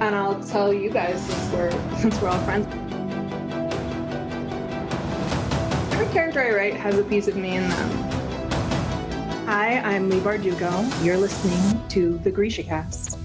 and I'll tell you guys since we're since we're all friends. Every character I write has a piece of me in them. Hi, I'm Leigh Bardugo. You're listening to the GrishaCast.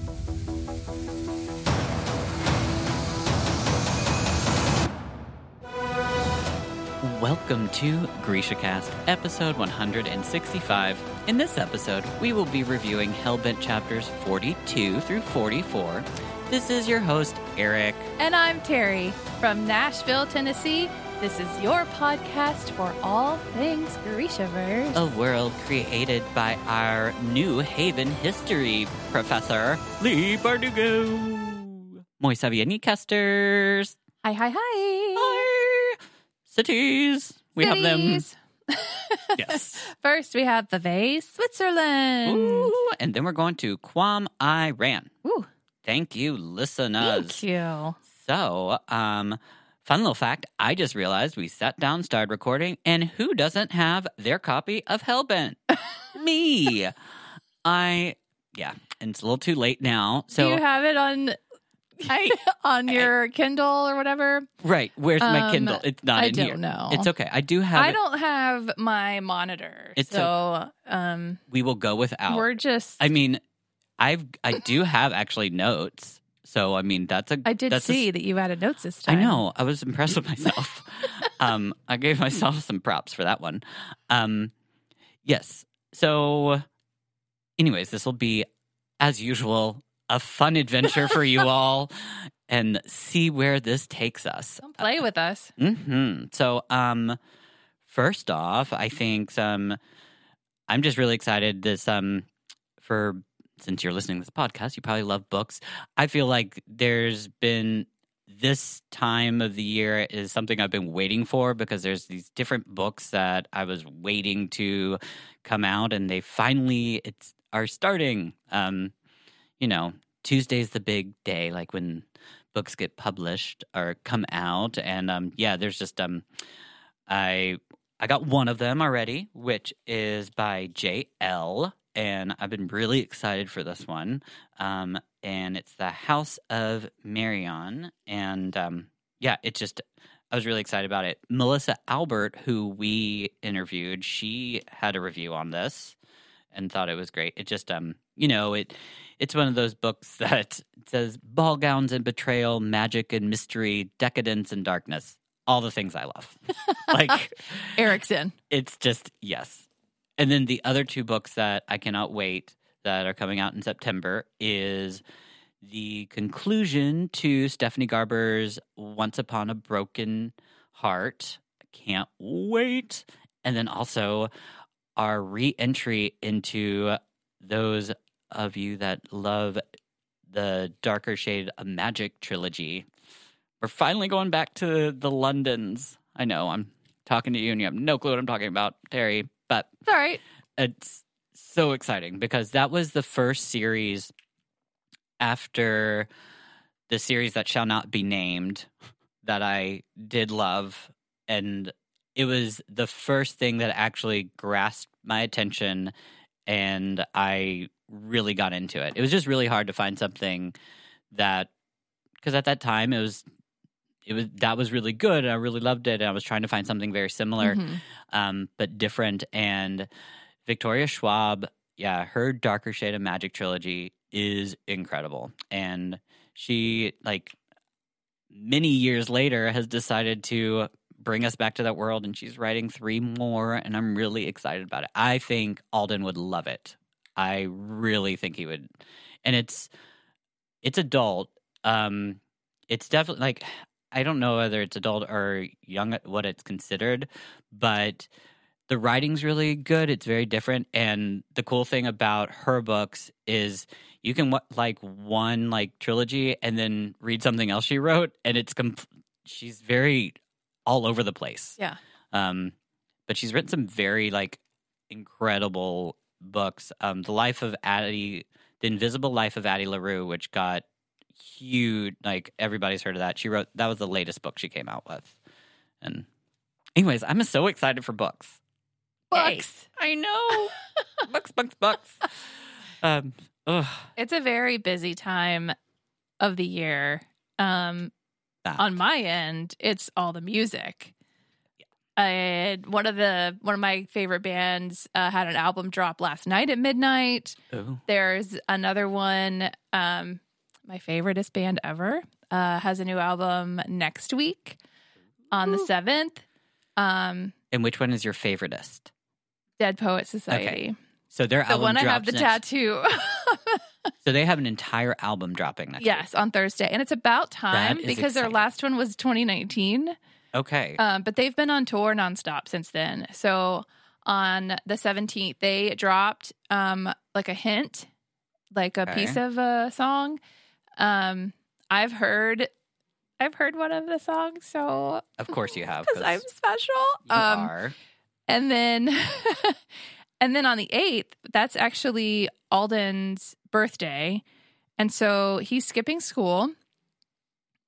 Welcome to GrishaCast, episode 165. In this episode, we will be reviewing Hellbent chapters 42 through 44. This is your host, Eric. And I'm Terry from Nashville, Tennessee. This is your podcast for all things Grishaverse. A world created by our New Haven history professor, Leigh Bardugo. Moi soverenyi casters. Hi, hi, hi. Hi. Cities. We have them. Yes. First, we have Vevey, Switzerland. Ooh, and then we're going to Qom, Iran. Ooh, Thank you, listeners. thank you. So, um, fun little fact I just realized we sat down, started recording, and who doesn't have their copy of Hellbent? Me. I, yeah, and it's a little too late now. So, Do you have it on I, on your Kindle or whatever? right, where's my Um, Kindle? It's not I in don't here. know. It's okay. I do have I it. don't have my monitor, It's so um, We will go without. we're just. I mean, I've, I do have actually notes. So, I mean, that's a, I did that's a see that you added notes this time. I know. I was impressed with myself. um, I gave myself some props for that one. Um, yes. So, anyways, this will be, as usual, a fun adventure for you all, and see where this takes us. Come play with us. hmm So, um, first off, I think some. I'm just really excited. This um, for since you're listening to this podcast, you probably love books. I feel like there's been this time of the year is something I've been waiting for because there's these different books that I was waiting to come out, and they finally it's are starting. Um, you know, Tuesday's the big day, like when books get published or come out, and um, yeah, there's just um, I I got one of them already, which is by J. Elle And I've been really excited for this one. Um, and it's The House of Marionne. And um, yeah, it just, I was really excited about it. Melissa Albert, who we interviewed, she had a review on this and thought it was great. It just, um, you know, it, it's one of those books that says ball gowns and betrayal, magic and mystery, decadence and darkness. All the things I love. like, Erickson. it's just yes. And then the other two books that I cannot wait that are coming out in September is the conclusion to Stephanie Garber's Once Upon a Broken Heart. I can't wait. And then also our re-entry into those of you that love the darker shade of magic trilogy. We're finally going back to the Londons. I know I'm talking to you and you have no clue what I'm talking about, Terry, but It's all right. it's so exciting because that was the first series after the series that shall not be named that I did love. And it was the first thing that actually grasped my attention and I really got into it. It was just really hard to find something that because at that time it was it was that was really good and I really loved it and I was trying to find something very similar Mhm. um, but different. And Victoria Schwab, yeah, her Darker Shade of Magic trilogy is incredible. And she, like, many years later, has decided to bring us back to that world. And she's writing three more. And I'm really excited about it. I think Alden would love it. I really think he would. And it's, it's adult. Um, it's definitely like I don't know whether it's adult or young, what it's considered, but the writing's really good. It's very different, and the cool thing about her books is you can like one like trilogy and then read something else she wrote, and it's com- she's very all over the place. Yeah. Um, but she's written some very like incredible books. Um, the life of Addie, the Invisible Life of Addie Larue, which got huge. Like everybody's heard of that. She wrote that was the latest book she came out with. And anyways, I'm so excited for books. Books. I know. books, books, books. Um, ugh. It's a very busy time of the year. Um, That. on my end, it's all the music. I one of the one of my favorite bands uh, had an album drop last night at midnight. Ooh. There's another one. Um, my favoriteest band ever uh, has a new album next week on the seventh. Um, And which one is your favoriteest? Dead Poet Society, So their the album one I have the next- tattoo. So they have an entire album dropping next yes, on Thursday, and it's about time because their last one was 2019. Okay. Um, but they've been on tour nonstop since then. So on the 17th, they dropped um, like a hint, like a Okay. piece of a song. Um, I've heard, I've heard one of the songs, so of course you have. because I'm special. you um, are. and then, and then on the 8th, that's actually Alden's birthday, and so he's skipping school,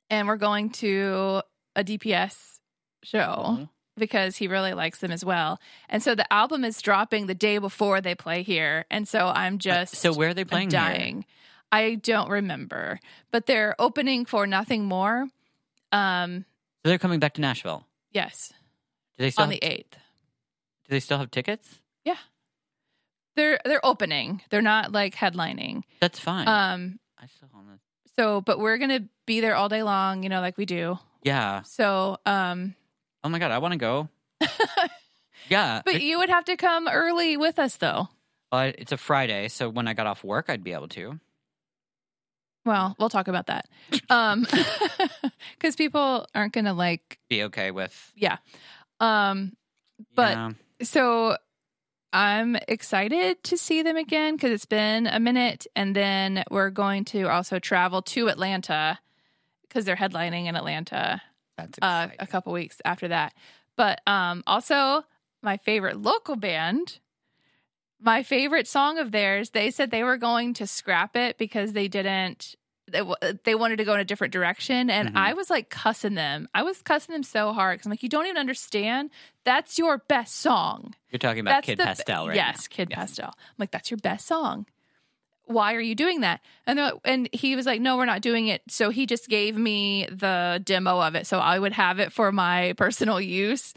and we're going to a DPS show Mhm. because he really likes them as well. And so the album is dropping the day before they play here. And so I'm just So where are they I'm playing? here? I don't remember, but they're opening for nothing more. Um, So they're coming back to Nashville. yes, Do they still on the eighth. Do they still have tickets? Yeah. They're they're opening. They're not like headlining. That's fine. Um, I still want so but we're gonna be there all day long, you know, like we do. Yeah. So, um, Oh my god, I want to go. Yeah. but you would have to come early with us, though. uh, it's a Friday, so when I got off work, I'd be able to. Well, we'll talk about that. Um, because people aren't gonna like, Be okay with. yeah. Um, But- yeah. so I'm excited to see them again because it's been a minute, and then we're going to also travel to Atlanta because they're headlining in Atlanta that's uh, a couple weeks after that. But um, also my favorite local band. My favorite song of theirs, they said they were going to scrap it because they didn't. They, they wanted to go in a different direction, and Mhm. I was like cussing them. I was cussing them so hard because I'm like, you don't even understand. That's your best song. You're talking about That's Kid the- Pastel, right? Yes, Kid Yes. Pastel. I'm like, that's your best song. Why are you doing that? And they're- and he was like, no, we're not doing it. So he just gave me the demo of it, so I would have it for my personal use.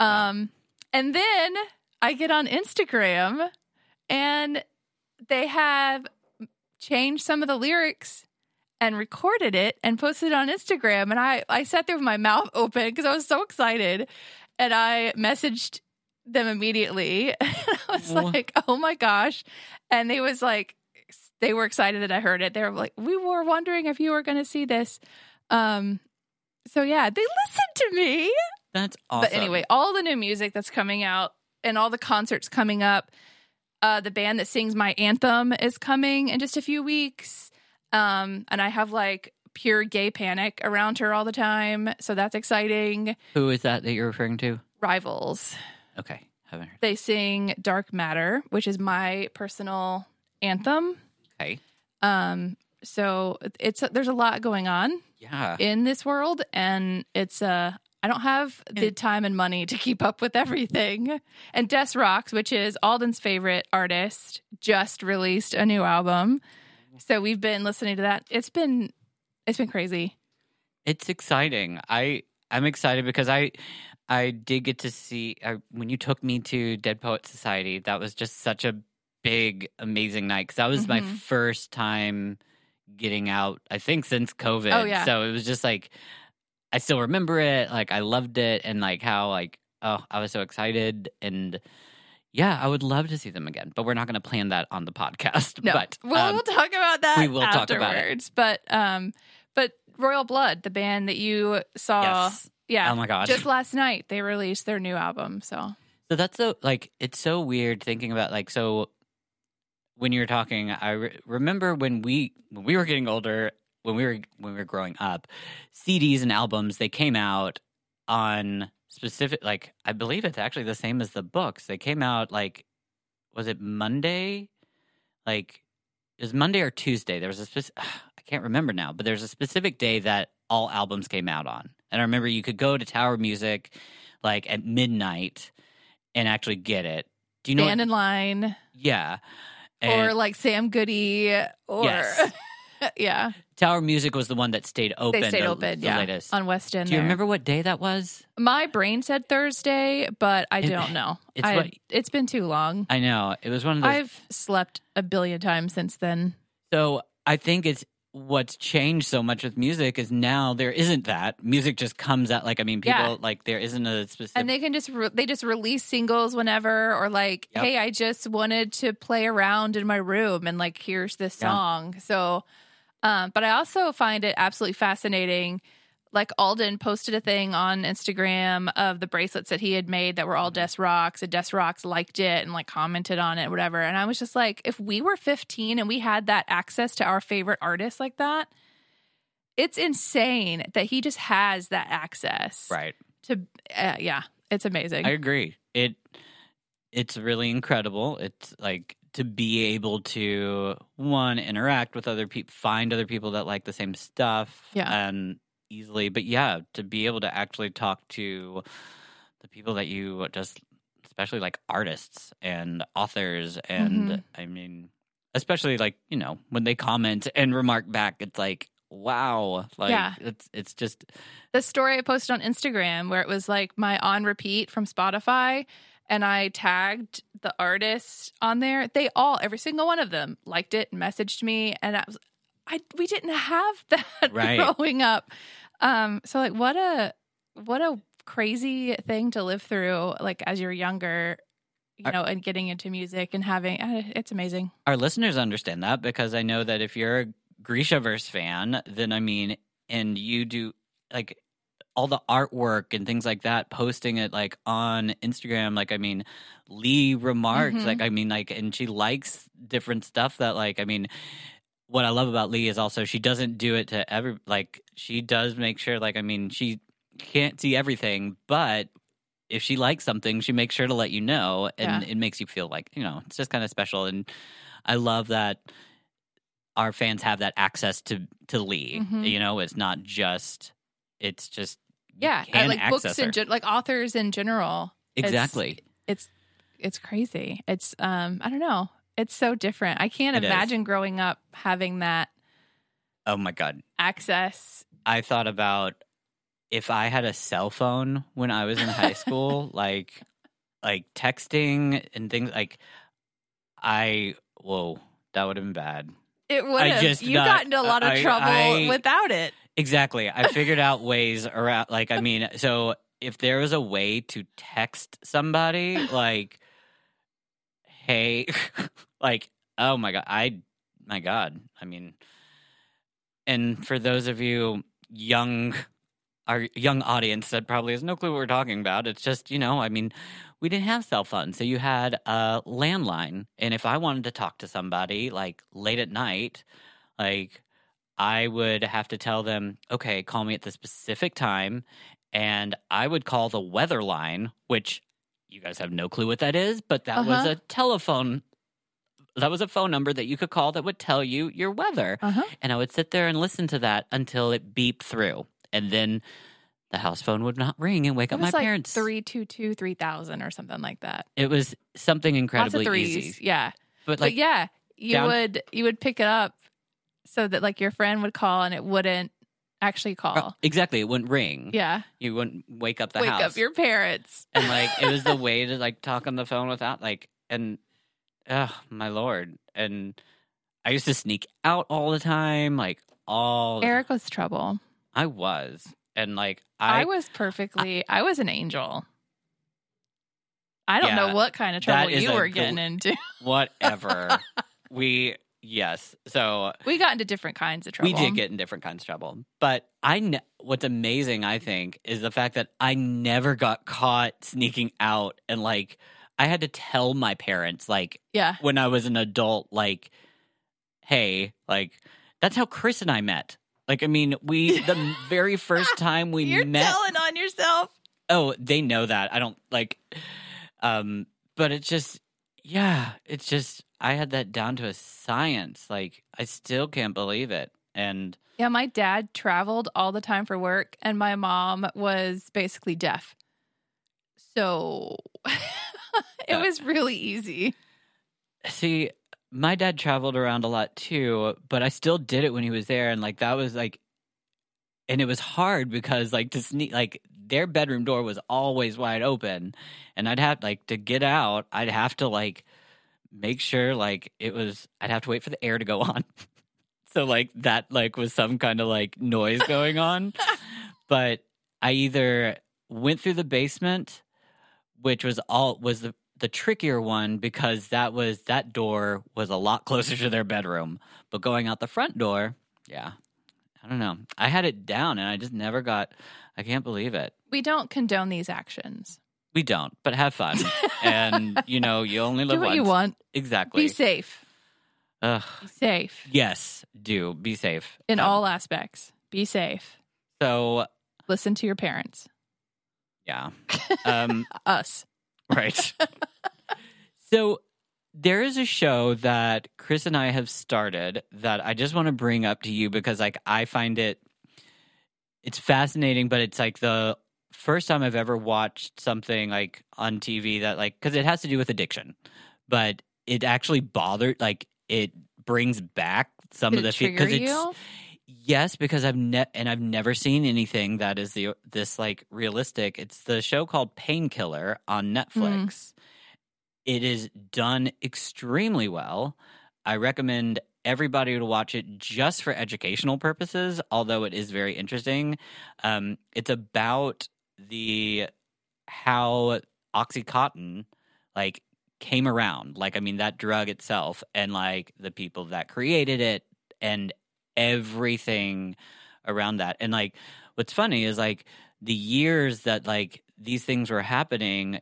Um, and then I get on Instagram, and they have changed some of the lyrics and recorded it and posted it on Instagram. And I I sat there with my mouth open because I was so excited, and I messaged them immediately. I was like, "Oh my gosh!" And they was like, they were excited that I heard it. They were like, "We were wondering if you were going to see this." Um, so yeah, they listened to me. That's awesome. But anyway, all the new music that's coming out and all the concerts coming up. Uh, the band that sings my anthem is coming in just a few weeks. Um, and I have like pure gay panic around her all the time. So that's exciting. who is that that you're referring to? Rivals. Okay, haven't heard. They sing Dark Matter, which is my personal anthem. Okay, Um, so it's there's a lot going on yeah. in this world and it's uh I don't have the time and money to keep up with everything. And Des Rocs, which is Alden's favorite artist, just released a new album. So we've been listening to that. It's been it's been crazy. It's exciting. I I'm excited because I I did get to see I, when you took me to Dead Poet Society. That was just such a big, amazing night because that was my Mhm. first time getting out. I think since COVID. Oh, yeah. So it was just like I still remember it. Like I loved it, and like how like oh I was so excited and. Yeah, I would love to see them again, but we're not going to plan that on the podcast. No, but we'll, um, we'll talk about that. we will talk about it. But um, but Royal Blood, the band that you saw, yes. yeah, Oh my gosh. just last night they released their new album. So So that's so like it's so weird thinking about like so when you're talking I re- remember when we when we were getting older when we were when we were growing up CDs and albums they came out on specific like I believe it's actually the same as the books they came out like was it Monday like it was Monday or Tuesday there was a specific I can't remember now but there's a specific day that all albums came out on and I remember you could go to Tower Music like at midnight and actually get it. Do you know? Stand what- in line, yeah. or like Sam Goody, or Yes. yeah. Tower Music was the one that stayed open. They stayed the, open, the yeah. latest. On West End. Do you there. remember what day that was? My brain said Thursday, but I It- don't know. it's I, what- it's been too long. I know it was one of those. I've slept a billion times since then. So I think it's what's changed so much with music is now there isn't that music just comes out like I mean people Yeah. like there isn't a specific And they can just re- they just release singles whenever, or like, Yep. hey, I just wanted to play around in my room, and like, here's this Yeah. song. So, um, but I also find it absolutely fascinating. Like Alden posted a thing on Instagram of the bracelets that he had made that were all Mm-hmm. Des Rocs, and Des Rocs liked it and like commented on it, whatever. And I was just like, if we were 15 and we had that access to our favorite artists like that, it's insane that he just has that access right. to uh, yeah it's amazing I agree. It it's really incredible. It's like to be able to one interact with other people, find other people that like the same stuff, Yeah. and easily. But yeah, to be able to actually talk to the people that you just, especially like artists and authors, and Mhm. I mean, especially like you know when they comment and remark back, it's like wow, like Yeah. it's it's just the story i posted on instagram where it was like my on repeat from spotify and i tagged the artist on there. They all every single one of them liked it and messaged me and i was i we didn't have that Right. growing up. Um so like what a what a crazy thing to live through like as you're younger you know and getting into music and having uh, it's amazing. Our listeners understand that because I know that if you're a Grishaverse fan, then I mean, and you do like all the artwork and things like that, posting it like on Instagram. Like, I mean, Leigh remarked, Mhm. like, I mean, like, and she likes different stuff that, like, I mean, what I love about Leigh is also she doesn't do it to every, like, she does make sure, like, I mean, she can't see everything, but if she likes something, she makes sure to let you know, and Yeah. it makes you feel like you know it's just kind of special. And I love that our fans have that access to to Leigh. Mhm. You know, it's not just it's just yeah like books her. gen- like authors in general exactly. it's it's crazy. It's um I don't know. It's so different. I can't It is. imagine growing up having that Oh my god, access. I thought about if I had a cell phone when I was in high school, like like texting and things like I whoa, that would have been bad. It would have. You got- got into a lot of I- trouble I- without it. Exactly. I figured out ways around like I mean, so if there was a way to text somebody like hey like oh my god, I my god. I mean and for those of you young our young audience that probably has no clue what we're talking about, it's just, you know, I mean, we didn't have cell phones. So you had a landline. And if I wanted to talk to somebody like late at night, like I would have to tell them, okay, call me at the specific time. And I would call the weather line, which you guys have no clue what that is, but that was Uh-huh. a telephone. That was a phone number that you could call that would tell you your weather. Uh-huh. And I would sit there and listen to that until it beeped through. And then the house phone would not ring and wake It up my was like parents. three two two three thousand or something like that. It was something Lots of incredibly threes. easy. Yeah. But But like yeah, you down- would you would pick it up so that like your friend would call and it wouldn't actually uh, call. exactly, it wouldn't ring. Yeah. You wouldn't wake up the Wake house. up your parents. and like it was the way to like talk on the phone without like and oh my lord and i used to sneak out all the time like all Eric was trouble. i was and like I, i, was perfectly I was an angel. I don't Yeah, know what kind of trouble you were getting into. whatever we yes so We got into different kinds of trouble. we did get in different kinds of trouble but i ne- what's amazing i think is the fact that i never got caught sneaking out and like i had to tell my parents like Yeah. when I was an adult, like, hey, like, that's how Chris and I met. Like, I mean, we, the very first time we You're met, telling on yourself. oh, they know that. I don't like, um, but it's just, yeah, it's just, I had that down to a science. Like, I still can't believe it. And Yeah, my dad traveled all the time for work, and my mom was basically deaf. So it uh, was really easy. see, my dad traveled around a lot too, but I still did it when he was there, and like that was like, and it was hard because like to sneak like their bedroom door was always wide open, and I'd have like to get out, I'd have to like make sure like it was I'd have to wait for the air to go on. so like that like was some kind of like noise going on. but I either went through the basement, which was all was the the trickier one because that was that door was a lot closer to their bedroom. But going out the front door, yeah. I don't know. I had it down and I just never got I can't believe it. We don't condone these actions. We don't, but have fun. and you know, you only live Do what once. you want. Exactly. Be safe. Ugh. Be safe Yes, do be safe in Um, all aspects. Be safe. So Listen to your parents. yeah, um, Us. right. so there is a show that Chris and I have started that I just want to bring up to you because like I find it it's fascinating, but it's like the first time I've ever watched something like on TV that like because it has to do with addiction, but it actually bothered like it brings back some Did of the it fe- it's? Yes, because I've ne- and I've never seen anything that is the this like realistic. It's the show called Painkiller on Netflix. It is done extremely well. I recommend everybody to watch it just for educational purposes, although it is very interesting. Um, it's about the how OxyContin like came around. Like, I mean, that drug itself, and like the people that created it, and everything around that. And like, what's funny is like the years that like these things were happening.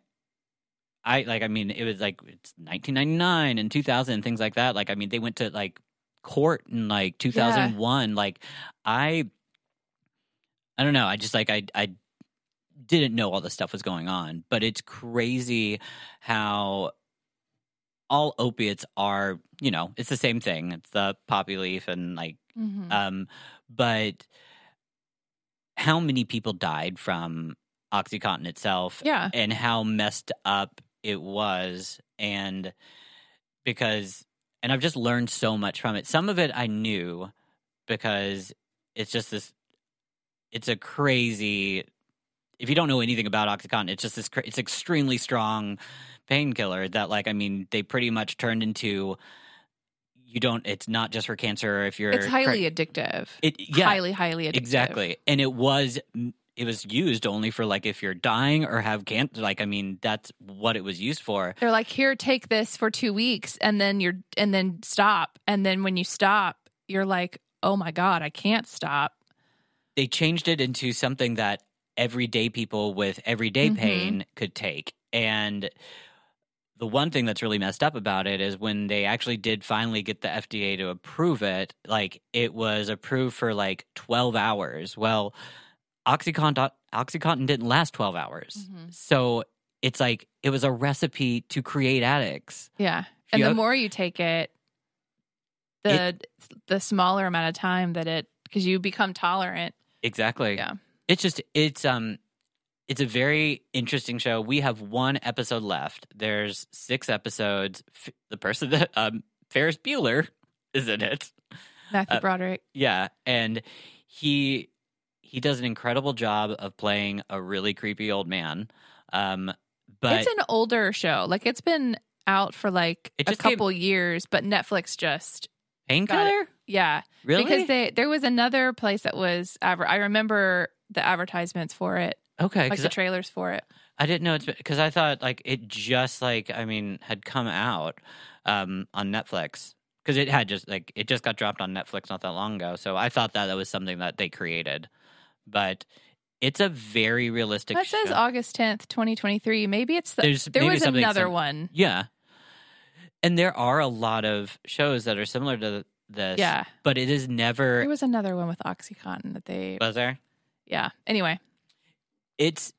I like, I mean, it was like it's 1999 and 2000 and things like that. Like, I mean, they went to like court in like 2001. Like, I, I don't know. I just like I I didn't know all this stuff was going on, but it's crazy how all opiates are. You know, it's the same thing. It's the poppy leaf and like Mhm. um, but how many people died from OxyContin itself, yeah. and how messed up it was, and because, and I've just learned so much from it. Some of it I knew because it's just this. It's a crazy. If you don't know anything about OxyContin, it's just this. It's extremely strong painkiller that, like, I mean, they pretty much turned into. You don't. It's not just for cancer. If you're It's highly cra- addictive. it yeah highly, highly addictive. exactly, and it was it was used only for like if you're dying or have cancer. Like I mean, that's what it was used for. They're like, here, take this for two weeks, and then you're, and then stop, and then when you stop, you're like, oh my god, I can't stop. They changed it into something that everyday people with everyday Mhm. pain could take, and the one thing that's really messed up about it is when they actually did finally get the FDA to approve it, like it was approved for like 12 hours. Well, Oxycontin, Oxycontin didn't last 12 hours. Mhm. So it's like it was a recipe to create addicts. Yeah, and you the have- more you take it, the the smaller amount of time that it because you become tolerant. Exactly. Yeah. It's just it's um it's a very interesting show. We have one episode left. There's six episodes. F- The person that um Ferris Bueller is in it. Matthew Uh, Broderick. Yeah, and he he does an incredible job of playing a really creepy old man. Um but it's an older show. Like it's been out for like a just came- couple years, but Netflix just Painkiller? yeah Really? because they there was another place that was adver- I remember the advertisements for it, okay, like the trailers for it. I didn't know it's because I thought like it just like I mean had come out um, on Netflix because it had just like it just got dropped on Netflix not that long ago. So I thought that that was something that they created, but it's a very realistic. Show. That says show. August tenth, twenty twenty three. Maybe it's the, There's there maybe was another sim- one. yeah, and there are a lot of shows that are similar to this. Yeah, but it is never there was another one with OxyContin that they. was there. Yeah. Anyway, it's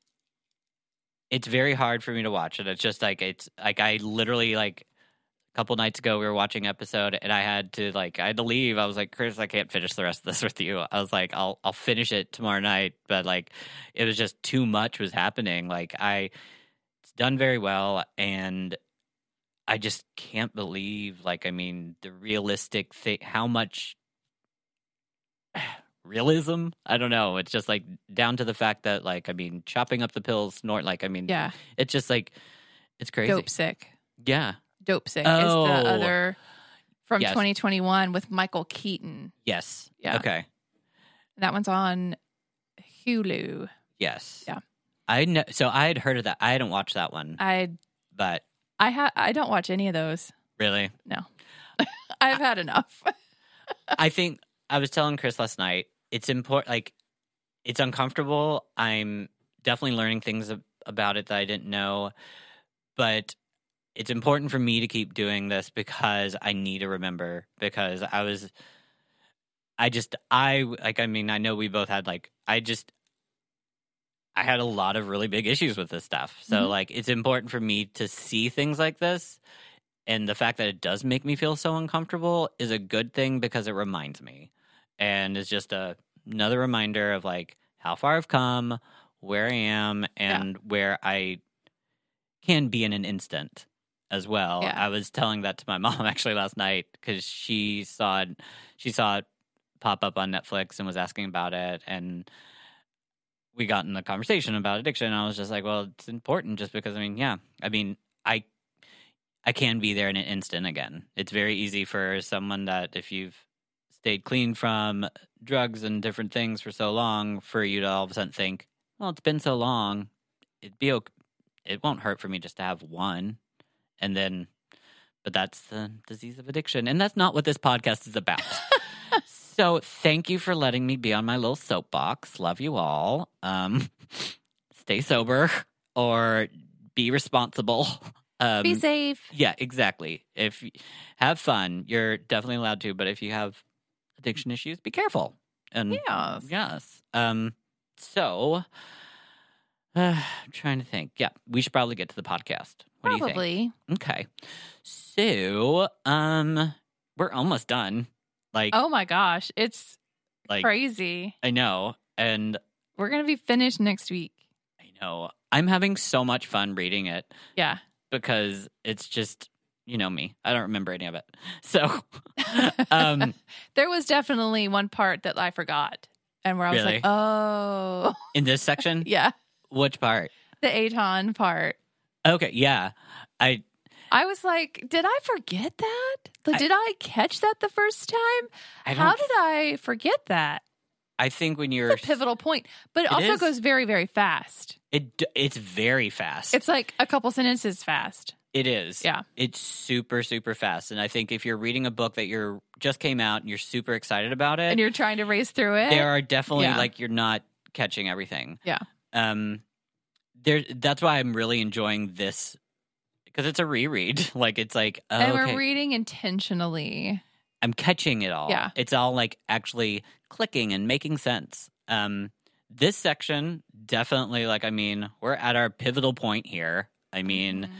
it's very hard for me to watch and it's just like it's like i literally like couple nights ago we were watching episode and i had to like i had to leave i was like chris i can't finish the rest of this with you i was like i'll i'll finish it tomorrow night but like it was just too much was happening like i it's done very well and I just can't believe, like, I mean, the realistic thing, how much realism? I don't know. It's just like down to the fact that, like, I mean, chopping up the pills, snort, like, I mean, Yeah. it's just like, it's crazy. Dope sick. Yeah. Dope sick Oh. is the oh. other from Yes. 2021 with Michael Keaton. Yes. Yeah. Okay. That one's on Hulu. Yes. Yeah. I know. So I had heard of that. I hadn't watched that one, I but I ha- I don't watch any of those. really, No. I've had enough. I think I was telling Chris last night. It's important. Like, it's uncomfortable. I'm definitely learning things ab- about it that I didn't know, but it's important for me to keep doing this because I need to remember. Because I was, I just, I like. I mean, I know we both had like. I just. I had a lot of really big issues with this stuff. So, Mhm. like, it's important for me to see things like this. And the fact that it does make me feel so uncomfortable is a good thing because it reminds me. And it's just a, another reminder of like how far I've come, where I am, and where I can be in an instant as well. Yeah. I was telling that to my mom actually last night because she saw it, she saw it pop up on Netflix and was asking about it. And we got in the conversation about addiction. And I was just like, well, it's important just because I mean, yeah, I mean, I I can be there in an instant again. It's very easy for someone that if you've stayed clean from drugs and different things for so long, for you to all of a sudden think, well, it's been so long, it'd be okay. It won't hurt for me just to have one, and then, but that's the disease of addiction, and that's not what this podcast is about. so, thank you for letting me be on my little soapbox. Love you all. Um, stay sober or be responsible. Um, Be safe. yeah, exactly. If y- have fun, you're definitely allowed to. But if you have addiction issues, be careful. And Yes. yes. Um. So, uh, I'm trying to think. Yeah, we should probably get to the podcast. What do you Probably. think? Okay. So, um, we're almost done. Like, Oh my gosh, it's like crazy. I know, and We're gonna be finished next week. I know I'm having so much fun reading it. Yeah. because it's just you know me. I don't remember any of it. So um there was definitely one part that I forgot, and where I was Really? like, "Oh, in this section, yeah, which part? the Eitan part." Okay, yeah. I I was like, "Did I forget that? Like, I- did I catch that the first time? How did I forget that?" I think when you're It's a pivotal point, but it, It also is. goes very, very fast. it it's very fast. It's like a couple sentences fast. it is. Yeah. It's super super fast and I think if you're reading a book that you're just came out and you're super excited about it, and you're trying to race through it. there are definitely Yeah. like you're not catching everything. Yeah. Um there that's why I'm really enjoying this because it's a reread. Like it's like oh, and we're reading intentionally. I'm catching it all. Yeah. It's all like actually clicking and making sense. Um this section definitely like I mean, we're at our pivotal point here. I mean, Mhm.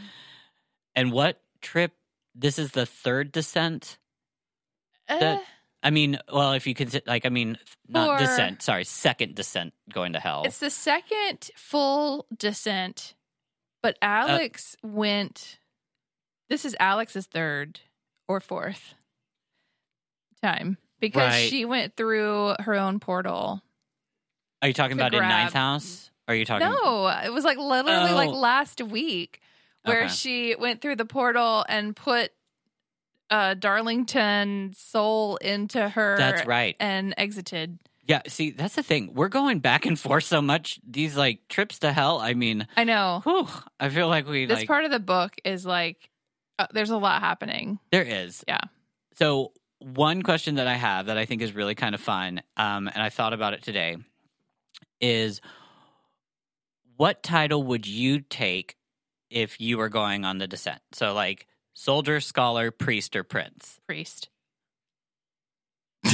and what trip this is the third descent? Uh, that- I mean, well, if you consider like I mean, not For- descent, sorry, second descent going to hell. it's the second full descent, but Uh, Alex went. This is Alex's third or fourth time because Right. she went through her own portal. Are you talking about in Ninth House? Are you talking No, it was like literally like Oh. last week where Okay. she went through the portal and put uh Darlington soul into her That's right. and exited. Yeah, see, that's the thing. We're going back and forth so much. These like trips to hell. I mean, I know. whew, I feel like we This like part of the book is like uh, there's a lot happening. there is. Yeah. So one question that I have that I think is really kind of fun, um, and I thought about it today, is what title would you take if you were going on the descent? So like soldier, scholar, priest, or prince? Priest.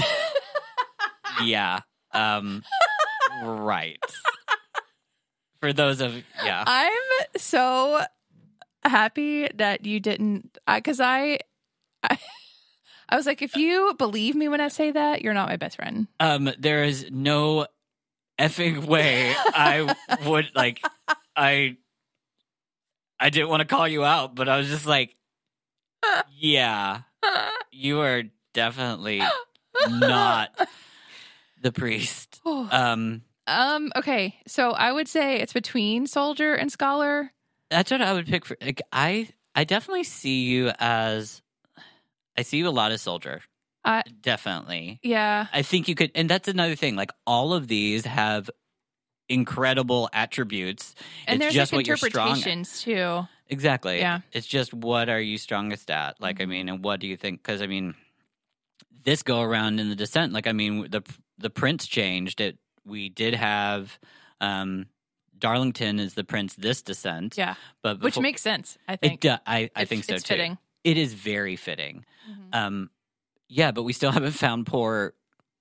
yeah. Um, right. For those of yeah. I'm so happy that you didn't because I, I I was like if you believe me when I say that you're not my best friend. Um, there is no effing way I would like. I I didn't want to call you out, but I was just like, yeah, you are definitely not the priest. Um, um. Okay. So I would say it's between soldier and scholar. that's what I would pick for. Like, I I definitely see you as I see you a lot as soldier. I- definitely. Yeah. I think you could, and that's another thing. Like all of these have incredible attributes. And it's there's just like what you're strong at. interpretations too. Exactly. Yeah. It's just what are you strongest at? Like, I Mhm. mean, and what do you think? Because I mean, this go around in the descent, like, I mean, the the prince changed. It. We did have um Darlington is the prince this descent. Yeah. but Which makes sense. I it. think. Do, I I It's- think so too. fitting. It is very fitting. Mhm. Um, yeah, but we still haven't found poor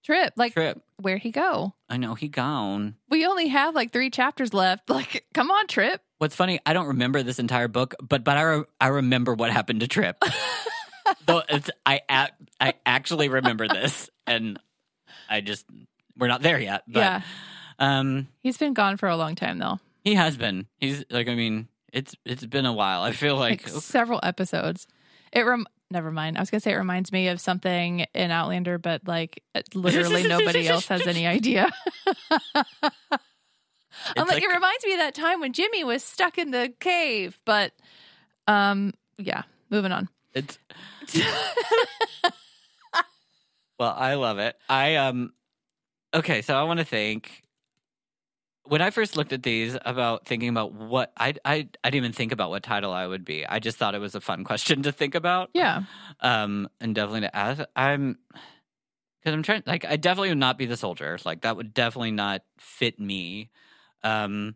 Tripp. Like Tripp. where'd he go? I know he gone. We only have like three chapters left. Like, come on, Tripp. What's funny, I don't remember this entire book, but but I re- I remember what happened to Tripp. Though it's I a- I actually remember this, and I just we're not there yet. But yeah. um, He's been gone for a long time though. he has been. He's like I mean, it's it's been a while. I feel like, Like several episodes. It rem never mind. I was gonna say it reminds me of something in Outlander, but like literally nobody else has any idea. I'm like, like- it reminds me of that time when Jimmy was stuck in the cave. But um yeah, moving on. it's well, I love it. I um okay, so I want to thank when I first looked at these about thinking about what I I I didn't even think about what title I would be. I just thought it was a fun question to think about. yeah. Um and definitely to ask. I'm cuz I'm trying like I definitely would not be the soldier. Like that would definitely not fit me. Um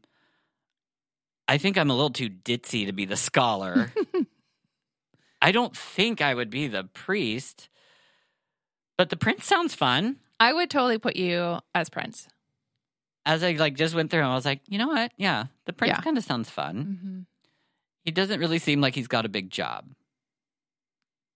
I think I'm a little too ditzy to be the scholar. I don't think I would be the priest. But the prince sounds fun. I would totally put you as Prince. As I like just went through him, I was like, you know what? Yeah, the prince Yeah. kind of sounds fun. Mm-hmm. He doesn't really seem like he's got a big job.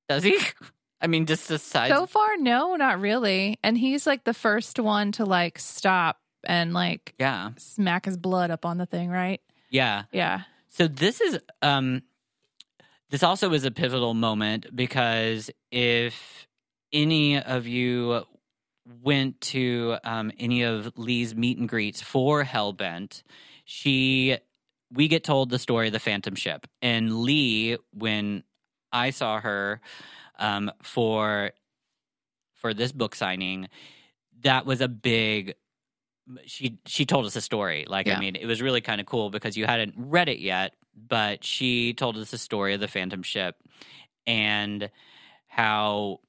Does he? I mean, just aside. So far, no, not really. And he's like the first one to like stop and like yeah, smack his blood up on the thing, right? yeah. Yeah. So this is um this also is a pivotal moment because if any of you went to um, any of Leigh's meet and greets for Hellbent, she we get told the story of the Phantom Ship. And Leigh, when I saw her um, for for this book signing, that was a big she she told us a story. Like Yeah. I mean, it was really kind of cool because you hadn't read it yet, but she told us the story of the Phantom Ship and how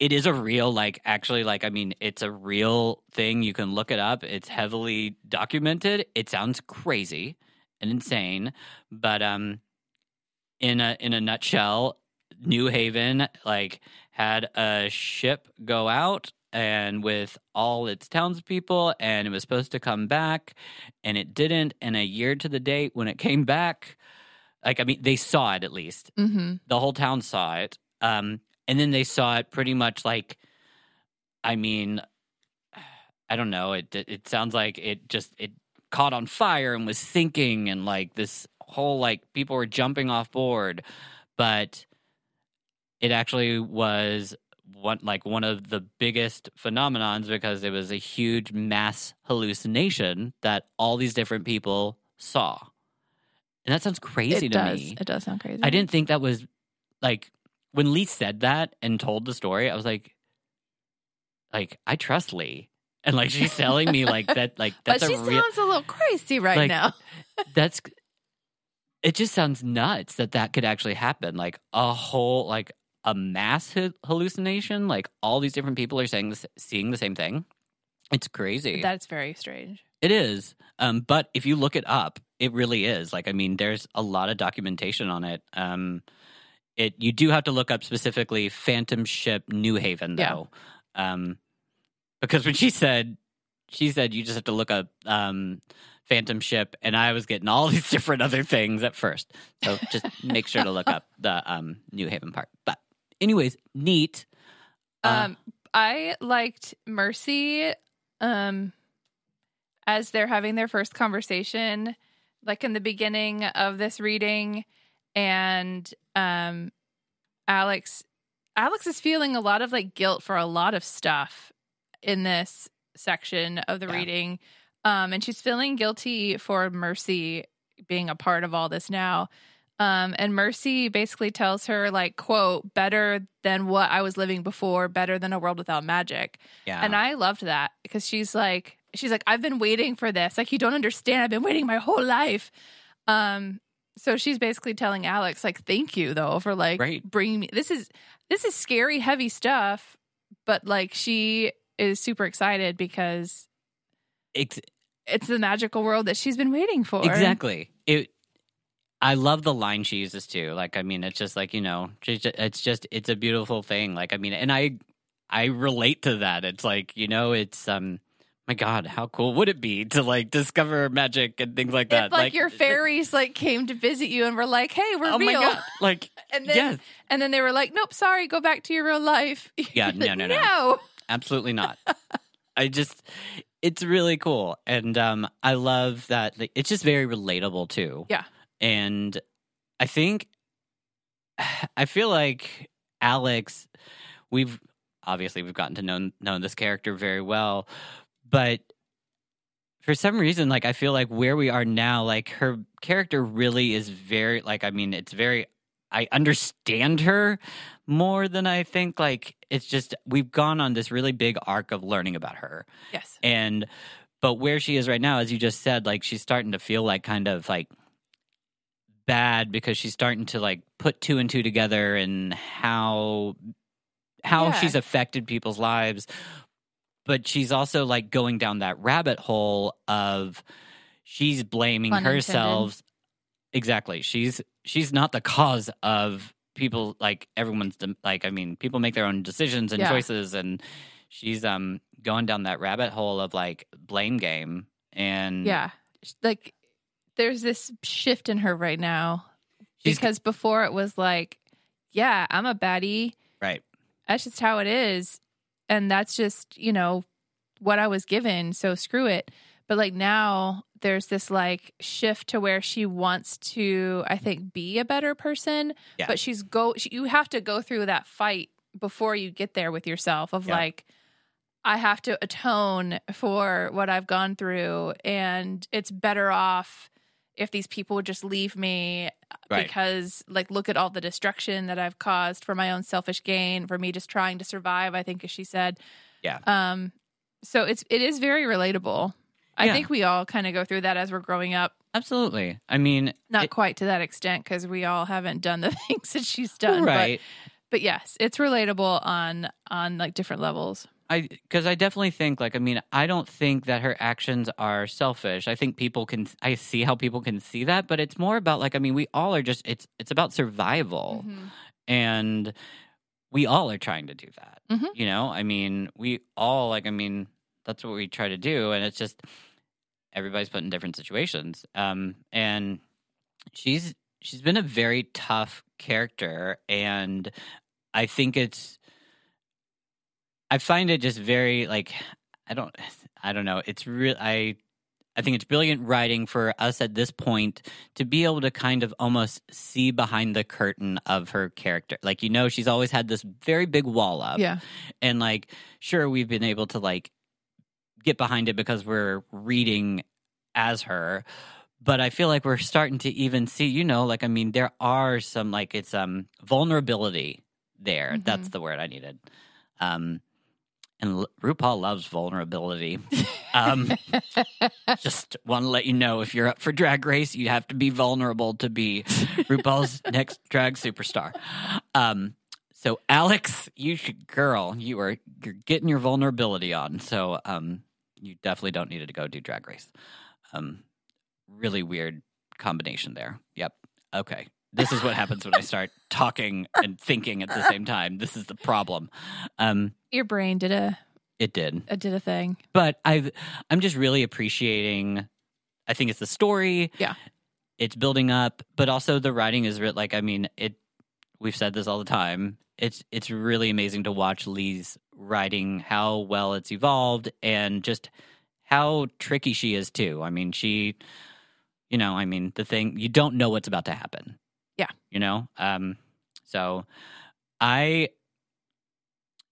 it is a real like actually like I mean, it's a real thing. You can look it up. It's heavily documented. It sounds crazy and insane, but um in a in a nutshell, New Haven like had a ship go out and with all its townspeople and it was supposed to come back and it didn't and a year to the date when it came back like i mean they saw it at least Mm-hmm. the whole town saw it um and then they saw it pretty much like i mean i don't know it it sounds like it just it caught on fire and was sinking and like this whole like people were jumping off board but it actually was one like one of the biggest phenomenons because it was a huge mass hallucination that all these different people saw and that sounds crazy It to does. me It does sound crazy. I didn't think that was like when Leigh said that and told the story. I was like, like I trust Leigh, and like she's telling me like that, like But that's she a real. sounds a little crazy right like, now. That's it. Just sounds nuts that that could actually happen. Like a whole like a mass ha- hallucination. Like all these different people are saying this, seeing the same thing. It's crazy. That's very strange. It is. Um, but if you look it up, it really is. Like, I mean, there's a lot of documentation on it. Um, it you do have to look up specifically Phantom Ship New Haven Yeah. though. Um, because when she said she said you just have to look up um Phantom Ship and I was getting all these different other things at first. So just make sure to look up the um New Haven part. But anyways, neat. Uh, Um, I liked Mercy. Um, as they're having their first conversation, like in the beginning of this reading, and um, Alex Alex is feeling a lot of like guilt for a lot of stuff in this section of the Yeah. reading. Um and she's feeling guilty for Mercy being a part of all this now. Um and Mercy basically tells her like quote better than what I was living before, better than a world without magic. Yeah. And I loved that because she's like, she's like, I've been waiting for this. Like, you don't understand. I've been waiting my whole life. Um, so she's basically telling Alex, like, thank you though for like Right. bringing me. This is this is scary, heavy stuff, but like she is super excited because it's it's the magical world that she's been waiting for. Exactly. It. I love the line she uses too. Like, I mean, it's just like you know, it's just it's a beautiful thing. Like, I mean, and I I relate to that. It's like you know, it's um, my God, how cool would it be to like discover magic and things like that? If like, your fairies like came to visit you and were like, "Hey, we're Oh my real," God! Like, and then yes, and then they were like, "Nope, sorry, go back to your real life." Yeah, no, no, no. no. absolutely not. I just, it's really cool, and um, I love that. like, It's just very relatable too. Yeah. and I think, I feel like Alex, we've obviously we've gotten to know know this character very well, but for some reason, like I feel like where we are now, like her character really is very like I mean, it's very I understand her more than I think. Like it's just we've gone on this really big arc of learning about her. Yes. And but where she is right now, as you just said, like she's starting to feel like kind of like bad because she's starting to like put two and two together and how how Yeah. she's affected people's lives. But she's also like going down that rabbit hole of she's blaming intended. herself. Exactly. She's she's not the cause of people like everyone's like I mean people make their own decisions and Yeah. choices and she's um going down that rabbit hole of like blame game and Yeah. Like there's this shift in her right now she's because before it was like, yeah, I'm a baddie. right That's just how it is. And that's just, you know, what I was given. So screw it. But like now there's this like shift to where she wants to, I think, be a better person. Yeah. But she's go, she, you have to go through that fight before you get there with yourself of Yeah. like, I have to atone for what I've gone through. And it's better off if these people would just leave me right because like look at all the destruction that I've caused for my own selfish gain, for me just trying to survive, I think as she said. Yeah. Um so it's it is very relatable. I Yeah. think we all kind of go through that as we're growing up. absolutely I mean Not it- quite to that extent because we all haven't done the things that she's done. right But, but yes, it's relatable on on like different levels. I because I definitely think like I mean I don't think that her actions are selfish. I think people can I see how people can see that, but it's more about like I mean we all are just it's it's about survival Mhm. and we all are trying to do that. Mhm. You know, I mean we all like I mean that's what we try to do, and it's just everybody's put in different situations. Um, and she's she's been a very tough character, and I think it's I find it just very like I don't I don't know. It's real I I think it's brilliant writing for us at this point to be able to kind of almost see behind the curtain of her character. Like you know she's always had this very big wall up Yeah. and like sure we've been able to like get behind it because we're reading as her but i feel like we're starting to even see you know like i mean there are some like it's um vulnerability there that's Mhm. the word i needed um and RuPaul loves vulnerability. Um, just want to let you know if you're up for Drag Race, you have to be vulnerable to be RuPaul's next drag superstar. Um, so Alex, you should, girl, you are you're getting your vulnerability on. So um, you definitely don't need to go do Drag Race. Um, really weird combination there. Yep. Okay. This is what happens when I start talking and thinking at the same time. This is the problem. Um, Your brain did a, it did It did a thing. but I've I'm just really appreciating. I think it's the story. Yeah. it's building up, but also the writing is re- like I mean it. We've said this all the time. It's it's really amazing to watch Leigh's writing, how well it's evolved, and just how tricky she is too. I mean, she, you know, I mean the thing you don't know what's about to happen. Yeah. you know. Um, so I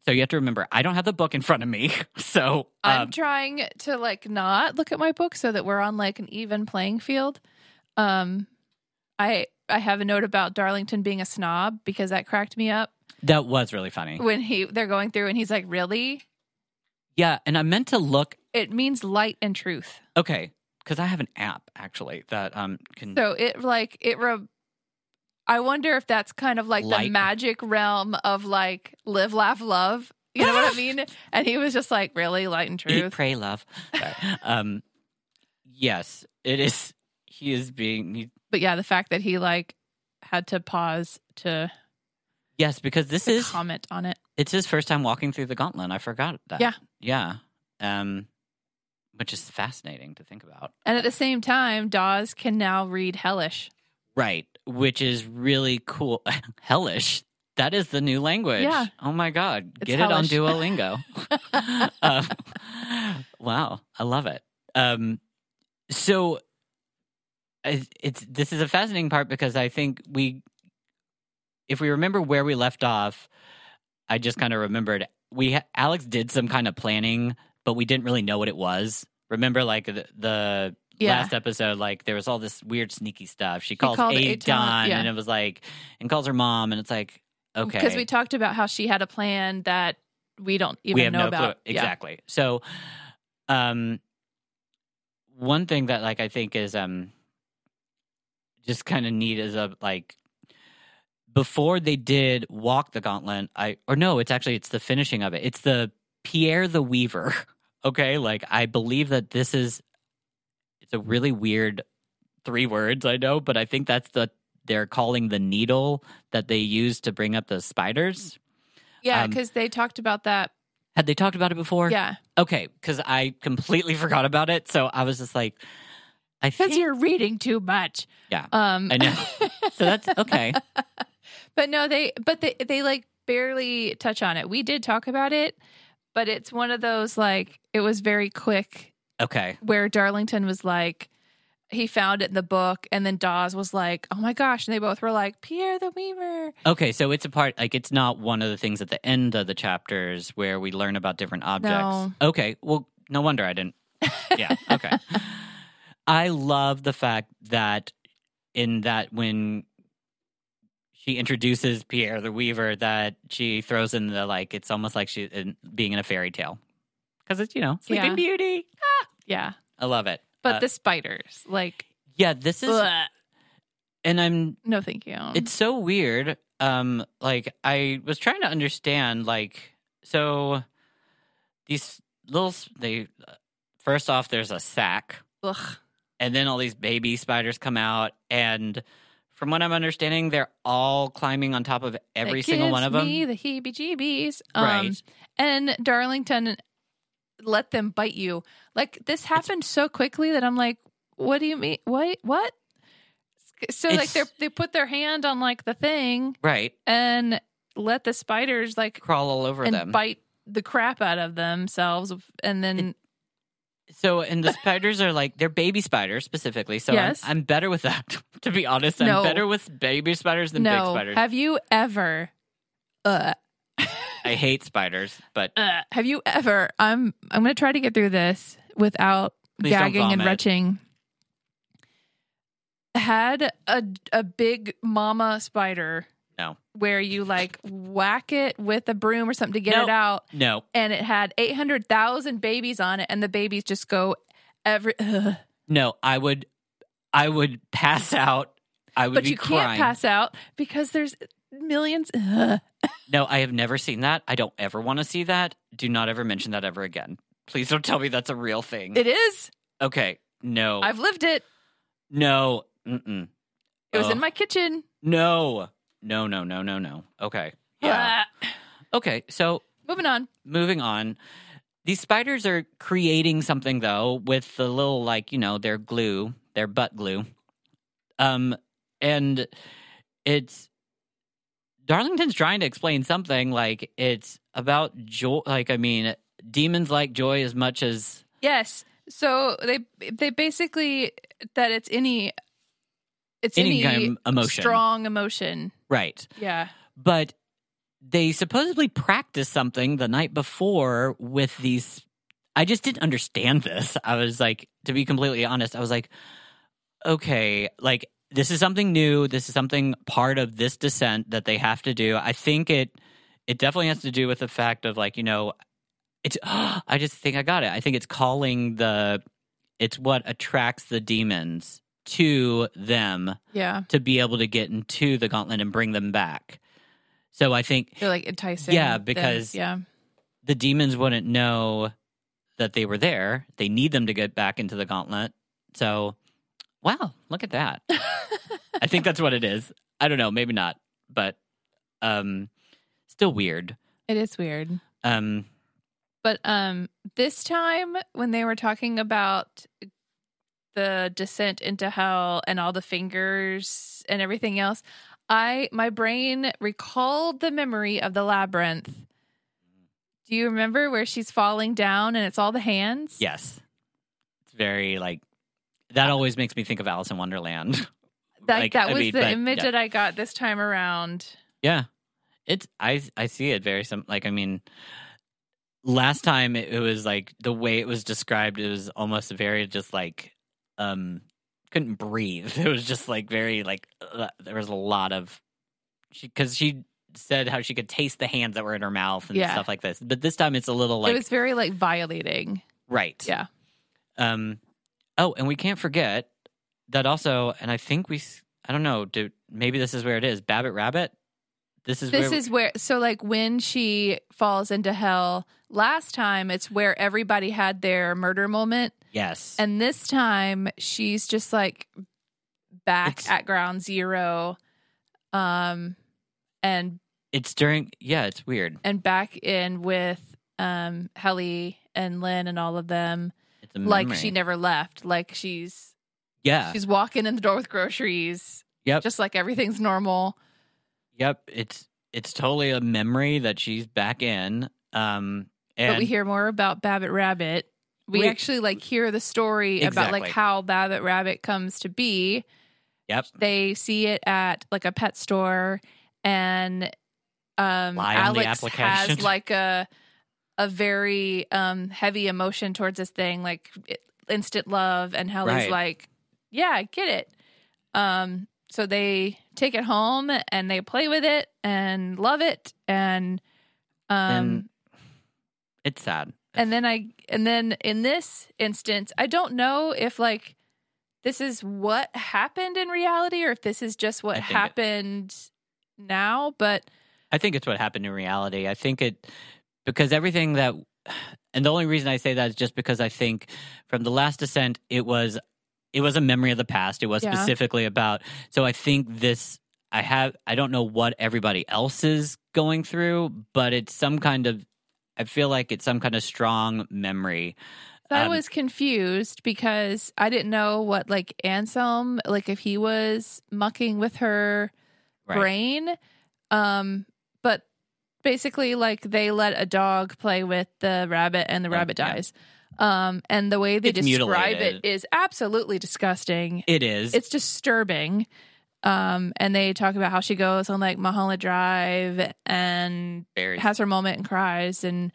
so you have to remember I don't have the book in front of me. So I'm um, trying to like not look at my book so that we're on like an even playing field. Um, I I have a note about Darlington being a snob because that cracked me up that was really funny. when he they're going through and he's like, "Really? Yeah, and I meant to look It means light and truth." okay because I have an app actually that um can So it like it re- I wonder if that's kind of like the magic realm of like live, laugh, love. You know what I mean? And he was just like, "Really, light and eat, pray, love. Um, yes, it is. He is being he, But yeah, the fact that he like had to pause to, yes because this is comment on it. it's his first time walking through the gauntlet. I forgot that. Yeah. yeah. Um, which is fascinating to think about. And at the same time, Dawes can now read Hellish. Right, which is really cool. Hellish. That is the new language. Yeah. Oh my god. It's Get it on. Duolingo. um, wow, I love it. Um, so I- it's this is a fascinating part because I think we, if we remember where we left off, I just kind of remembered we Alex did some kind of planning, but we didn't really know what it was. Remember, like the, the Yeah. last episode, like there was all this weird sneaky stuff. She calls called Adon, Eitan, yeah. and it was like, and calls her mom, and it's like, okay, Because we talked about how she had a plan that we don't even we know no about. clue Yeah. exactly. So, um, one thing that like I think is um, just kind of neat is a like before they did walk the gauntlet. I or no, it's actually it's the finishing of it. It's the Pierre the Weaver. Okay, like I believe that this is it's a really weird three words I know, but I think that's the they're calling the needle that they use to bring up the spiders. Yeah, Um, because they talked about that. Had they talked about it before? Yeah, Okay, because I completely forgot about it. So I was just like, I because think. you're reading too much. Yeah, Um, I know. so that's okay. but no, they but they they like barely touch on it. We did talk about it, but it's one of those like it was very quick Okay. where Darlington was like he found it in the book and then Dawes was like, "Oh my gosh." And they both were like, "Pierre the Weaver." Okay. So it's a part, like, it's not one of the things at the end of the chapters where we learn about different objects. No. Okay. Well, no wonder I didn't. Yeah. Okay. I love the fact that in that when she introduces Pierre the Weaver, that she throws in the like, it's almost like she in, being in a fairy tale. Because it's, you know, Sleeping Yeah. Beauty. Ah! Yeah. I love it. But Uh, the spiders, like Yeah, this is, ugh. and I'm no thank you. it's so weird um like i was trying to understand like so these little s- they first off there's a sack Ugh. and then all these baby spiders come out and from what i'm understanding they're all climbing on top of every single one of them Me the heebie-jeebies. Right. Um, and Darlington let them bite you. Like this happened so quickly that I'm like, what do you mean? What? What? So like they they put their hand on like the thing right and let the spiders like crawl all over and them bite the crap out of themselves and then so and the spiders are like they're baby spiders specifically so Yes. I'm, I'm better with that to be honest i'm No. better with baby spiders than big spiders Have you ever? Uh, i hate spiders but uh, have you ever? I'm I'm gonna try to get through this without Please gagging and retching. Had a a big mama spider. No. Where you like whack it with a broom or something to get Nope. it out, no and it had eight hundred thousand babies on it, and the babies just go every. ugh. No, I would I would pass out. I would But you crying. can't pass out because there's millions. ugh. No, I have never seen that. I don't ever want to see that. Do not ever mention that ever again. Please don't tell me that's a real thing. It is. okay. No. I've lived it. no. Mm-mm. It was Ugh. in my kitchen. No. No, no, no, no, no. Okay. Yeah. Ah. okay. So Moving on. moving on. These spiders are creating something though with the little like, you know, their glue, their butt glue. Um and it's Darlington's trying to explain something like it's about joy like I mean demons like joy as much as Yes. So they they basically that it's any it's Any any, kind of emotion. strong emotion. right. Yeah. But they supposedly practiced something the night before with these. I just didn't understand this. I was like, to be completely honest, I was like, okay, like this is something new. This is something part of this descent that they have to do. I think it it definitely has to do with the fact of like you know it's I just think I got it. I think it's calling the it's what attracts the demons to them Yeah. to be able to get into the gauntlet and bring them back. So I think They're like enticing. Yeah, them. because- yeah. the demons wouldn't know that they were there. They need them to get back into the gauntlet. So, wow, look at that. I think that's what it is. I don't know, maybe not, but um still weird. it is weird. Um But um this time when they were talking about the descent into hell and all the fingers and everything else, I my brain recalled the memory of the labyrinth. Do you remember where she's falling down and it's all the hands? yes. It's very like that always makes me think of Alice in Wonderland. That Like, that I was mean, the but, image yeah. that I got this time around. Yeah, it's I I see it very sim. Like I mean, last time it, it was like the way it was described. It was almost very just like um couldn't breathe. It was just like very like uh, there was a lot of she because she said how she could taste the hands that were in her mouth and Yeah. stuff like this. But this time it's a little like it was very like violating. right. Yeah. Um. Oh, and we can't forget that also. And I think we, I don't know. Do maybe this is where it is. Babbitt Rabbit. This is This where is where so like when she falls into hell last time it's where everybody had their murder moment yes. and this time she's just like back It's- at ground zero um and it's during. Yeah, it's weird. and back in with um Hellie and Lynn and all of them A like she never left like she's Yeah. she's walking in the door with groceries Yep. just like everything's normal Yep. It's it's totally a memory that she's back in. Um. And but we hear more about Babbitt Rabbit. We, We- actually like hear the story about like how Babbitt Rabbit comes to be. Yep. They see it at like a pet store, and um, Lie Alex application. has like a a very um heavy emotion towards this thing, like it, instant love, and Hellie's Right. like, "Yeah, I get it." Um, so they take it home and they play with it and love it, and um. And it's sad. and then I and then in this instance, I don't know if like this is what happened in reality or if this is just what think it- happened now, but I think it's what happened in reality. I think it because everything that and the only reason I say that is just because I think from the last descent it was it was a memory of the past. It was Yeah. specifically about so I think this I have I don't know what everybody else is going through, but it's some kind of I feel like it's some kind of strong memory. I Um, was confused because I didn't know what like Anselm like if he was mucking with her Right. brain. Um basically like they let a dog play with the rabbit and the Like, rabbit yeah. dies. Um and the way they It's describe mutilated. it is absolutely disgusting. It is. it's disturbing. Um, and they talk about how she goes on like Mulholland Drive and very has her moment and cries and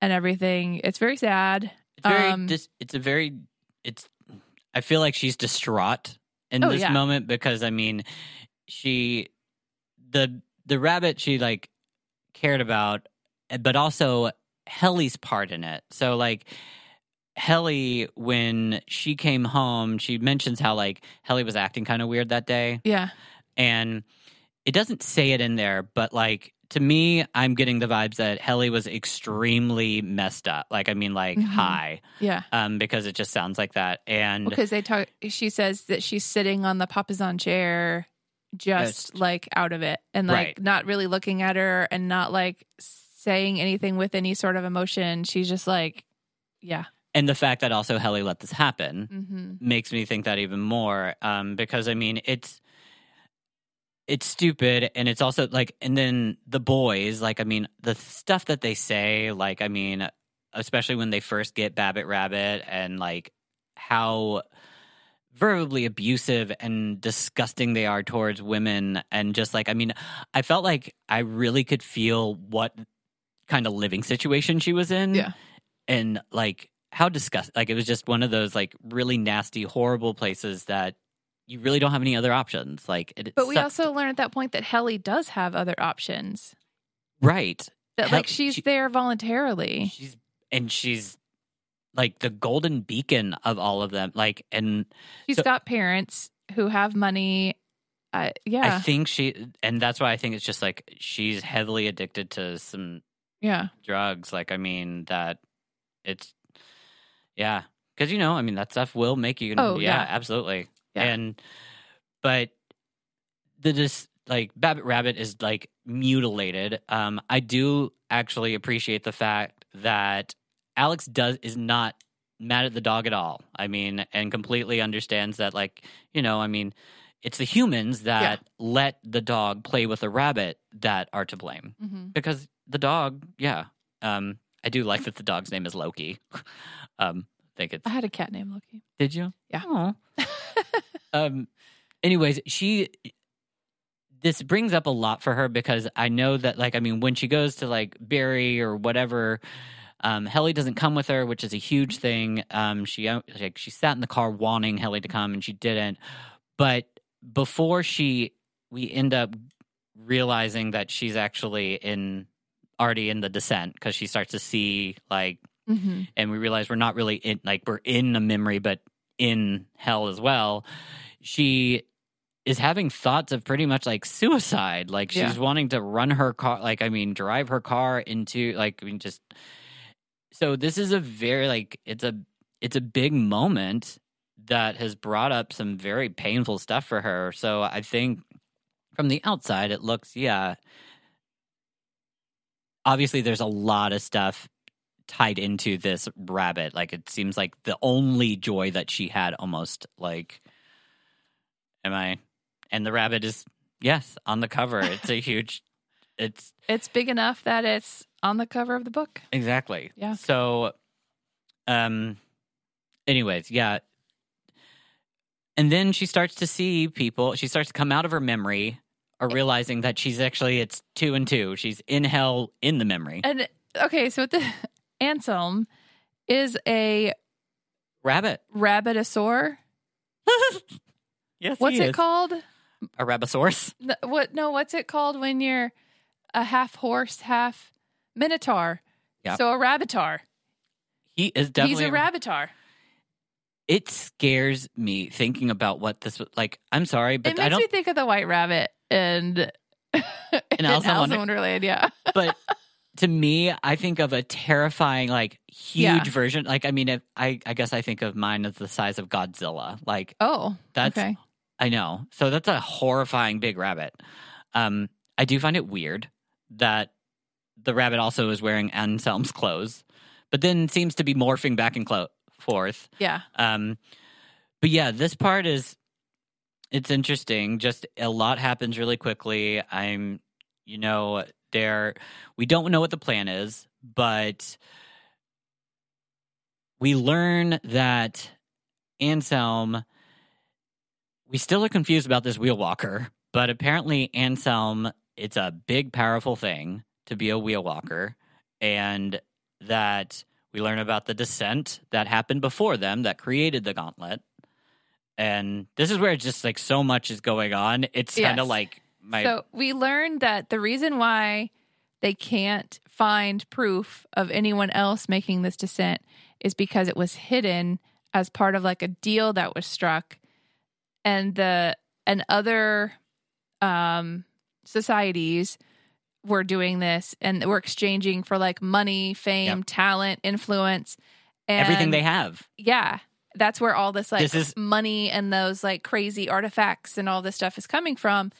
and everything. It's very sad. It's very. Um, dis- it's a very. It's. I feel like she's distraught in Oh, this yeah. moment because I mean, she, the the rabbit she like cared about, but also Hellie's part in it. So like. Hellie, when she came home, she mentions how like Hellie was acting kind of weird that day Yeah. and it doesn't say it in there, but like to me, I'm getting the vibes that Hellie was extremely messed up. Like, I mean, like Mhm. high, Yeah. um, because it just sounds like that. And Because they talk she says that she's sitting on the papasan chair just like out of it and like Right. not really looking at her and not like saying anything with any sort of emotion. She's just like, yeah. and the fact that also Hellie let this happen hmm makes me think that even more. Um, because I mean, it's it's stupid, and it's also like, and then the boys, like, I mean, the stuff that they say, like, I mean, especially when they first get Babbitt Rabbit, and like how verbally abusive and disgusting they are towards women and just like I mean, I felt like I really could feel what kind of living situation she was in. Yeah. And like how disgust like it was just one of those like really nasty, horrible places that you really don't have any other options. Like it But we sucks. also learn at that point that Hellie does have other options. Right. That Hel- like she's she- there voluntarily. She's and she's like the golden beacon of all of them. Like and She's so- got parents who have money. Uh, yeah, I think she and that's why I think it's just like she's heavily addicted to some yeah. drugs. Like I mean that it's yeah. Cuz you know, I mean that stuff will make you Oh, yeah, yeah. absolutely. Yeah. And but the just like Babbitt Rabbit is like mutilated. Um I do actually appreciate the fact that Alex does is not mad at the dog at all. I mean, and completely understands that like, you know, I mean, it's the humans that let the dog play with the rabbit that are to blame. hmm Because the dog, yeah. Um I do like that the dog's name is Loki. um I think it's I had a cat named Loki. did you? Yeah. Um. Anyways, she. This brings up a lot for her because I know that, like, I mean, when she goes to like Barry or whatever, um, Hellie doesn't come with her, which is a huge thing. Um, she uh, like she sat in the car wanting Hellie to come, and she didn't. But before she, we end up realizing that she's actually in already in the descent because she starts to see like hmm and we realize we're not really in like we're in a memory but in hell as well she is having thoughts of pretty much like suicide like she's Yeah. wanting to run her car like i mean drive her car into like i mean just so this is a very like it's a it's a big moment that has brought up some very painful stuff for her so i think from the outside it looks yeah obviously there's a lot of stuff tied into this rabbit. Like it seems like the only joy that she had almost like am I and the rabbit is yes, on the cover. It's a huge it's It's big enough that it's on the cover of the book. exactly. Yeah. So um anyways, yeah. And then she starts to see people, she starts to come out of her memory or realizing that she's actually it's two and two. She's in hell in the memory. And okay, so the Anselm is a Rabbit. rabbitosaur. yes. What's it is. called? A rabosaurus. N- What? No, what's it called when you're a half horse, half minotaur? Yep. So a rabbitar. He is definitely. He's a rabbitar. it scares me thinking about what this was like. I'm sorry, It but makes I don't. me think of the White Rabbit and in Alice in Wonder- Wonderland. Yeah. but to me, I think of a terrifying, like huge Yeah. version. Like, I mean, if, I I guess I think of mine as the size of Godzilla. Like Oh, that's okay. I know. So that's a horrifying big rabbit. Um, I do find it weird that the rabbit also is wearing Anselm's clothes, but then seems to be morphing back and clo- forth. Yeah. Um, but yeah, this part is it's interesting. Just a lot happens really quickly. I'm, you know, there we don't know what the plan is, but we learn that Anselm. We still are confused about this wheel walker, but apparently Anselm, it's a big, powerful thing to be a wheel walker, and that we learn about the descent that happened before them that created the gauntlet. And this is where it's just like so much is going on. It's kind of Yes. like my So we learned that the reason why they can't find proof of anyone else making this descent is because it was hidden as part of like a deal that was struck and the and other um societies were doing this and were exchanging for like money, fame, Yep. talent, influence and everything they have. yeah that's where all this like This is- money and those like crazy artifacts and all this stuff is coming from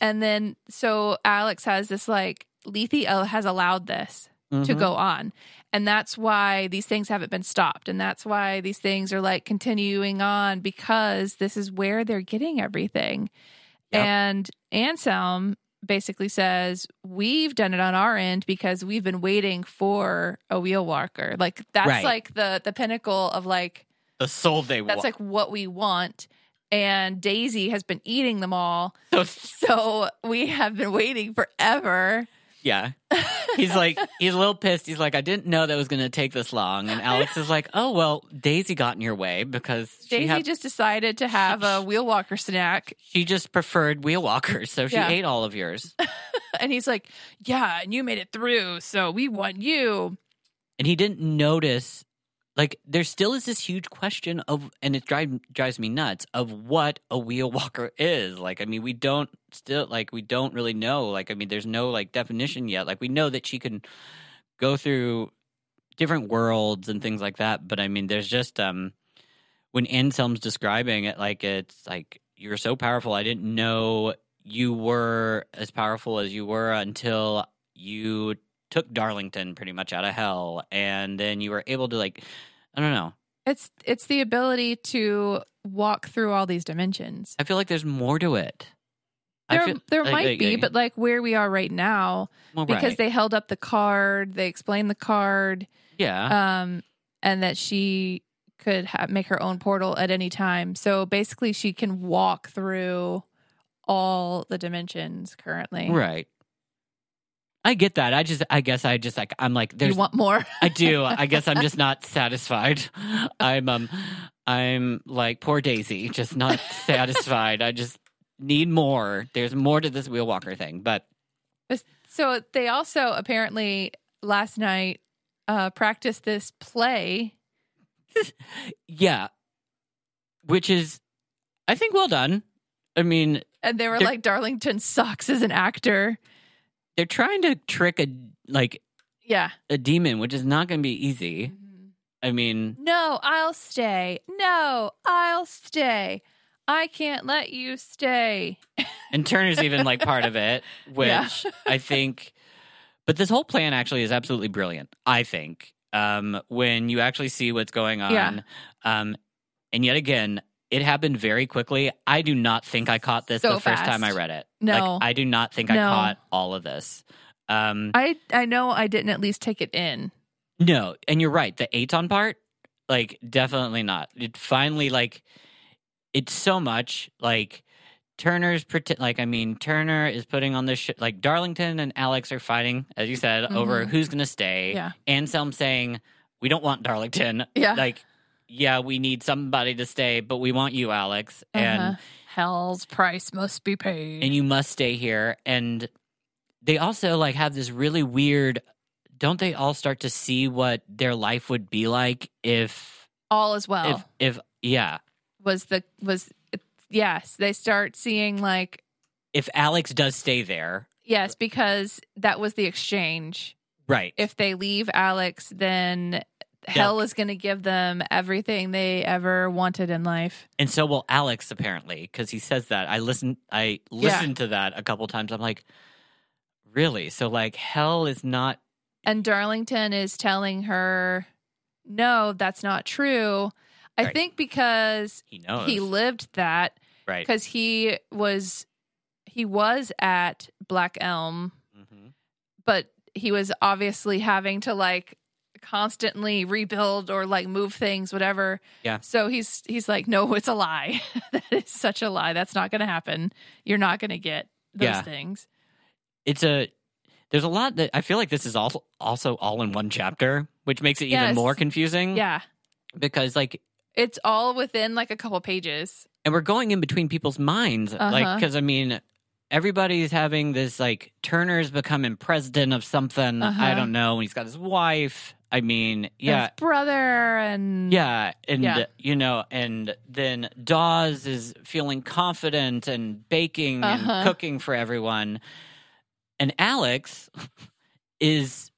and then so alex has this like lethe has allowed this to Mhm. go on and that's why these things haven't been stopped and that's why these things are like continuing on because this is where they're getting everything Yep. and anselm basically says we've done it on our end because we've been waiting for a wheel walker like that's Right. like the the pinnacle of like the soul they want. that's like what we want and Daisy has been eating them all. So So we have been waiting forever. yeah, he's like he's a little pissed. He's like, I didn't know that was going to take this long. And Alex is like, Oh well, Daisy got in your way because she Daisy had, just decided to have a wheel walker snack. she just preferred wheel walkers, so she Yeah. ate all of yours. And he's like, Yeah, and you made it through. So we want you. and he didn't notice like there still is this huge question of and it drive, drives me nuts of what a wheel walker is. Like i mean we don't still like we don't really know. Like i mean there's no like definition yet. Like we know that she can go through different worlds and things like that but i mean there's just um when anselm's describing it like it's like you're so powerful. I didn't know you were as powerful as you were until you took Darlington pretty much out of hell, and then you were able to like, I don't know. It's it's the ability to walk through all these dimensions. I feel like there's more to it. There, feel- there like- might like- be, like- but like where we are right now, well, because right. they held up the card, they explained the card, yeah, um, and that she could ha- make her own portal at any time. So basically, she can walk through all the dimensions currently. right. I get that. I just, I guess, I just like, I'm like, there's, you want more? I do. I guess I'm just not satisfied. I'm, um, I'm like poor Daisy, just not satisfied. I just need more. There's more to this wheel walker thing, but so they also apparently last night uh, practiced this play. yeah, which is, I think, well done. I mean, And they were like, Darlington sucks as an actor. They're trying to trick a like Yeah. a demon, which is not going to be easy. I mean, No, I'll stay. No, I'll stay. I can't let you stay. and Turner's even like part of it, which Yeah. I think. But this whole plan actually is absolutely brilliant. I think um, when you actually see what's going on, Yeah. um, and yet again, it happened very quickly. I do not think I caught this So the first time I read it. No. like, I do not think I caught all of this. Um, I I know I didn't at least take it in. No, and you're right. The Eitan part, like, definitely not. It finally, like, it's so much like Turner's pretend. Like, I mean, Turner is putting on this shit. Like, Darlington and Alex are fighting, as you said, over Mhm. who's going to stay. Yeah. Anselm saying, "We don't want Darlington. Yeah. Like, yeah, we need somebody to stay, but we want you, Alex, and Uh-huh. Hell's price must be paid. and you must stay here." And they also like have this really weird. Don't they all start to see what their life would be like if all as well if if yeah was the was yes they start seeing like if alex does stay there yes because that was the exchange right if they leave alex then hell is going to give them everything they ever wanted in life. And so will alex apparently because he says that. I listened i listened to that a couple times. I'm like really? So like hell is not and darlington is telling her no that's not true. I Right. think because he knows. he lived that right. because he was he was at black elm Mhm. but he was obviously having to like constantly rebuild or like move things whatever Yeah. so he's he's like no it's a lie that is such a lie that's not going to happen you're not going to get those Yeah. things it's a there's a lot that i feel like this is also also all in one chapter which makes it even Yes. more confusing yeah because like it's all within like a couple pages and we're going in between people's minds like Uh-huh. because i mean everybody's having this like turner's becoming president of something i Uh-huh. don't know and he's got his wife i mean yeah his brother and yeah and Yeah. you know and then dawes is feeling confident and baking Uh-huh. and cooking for everyone and alex is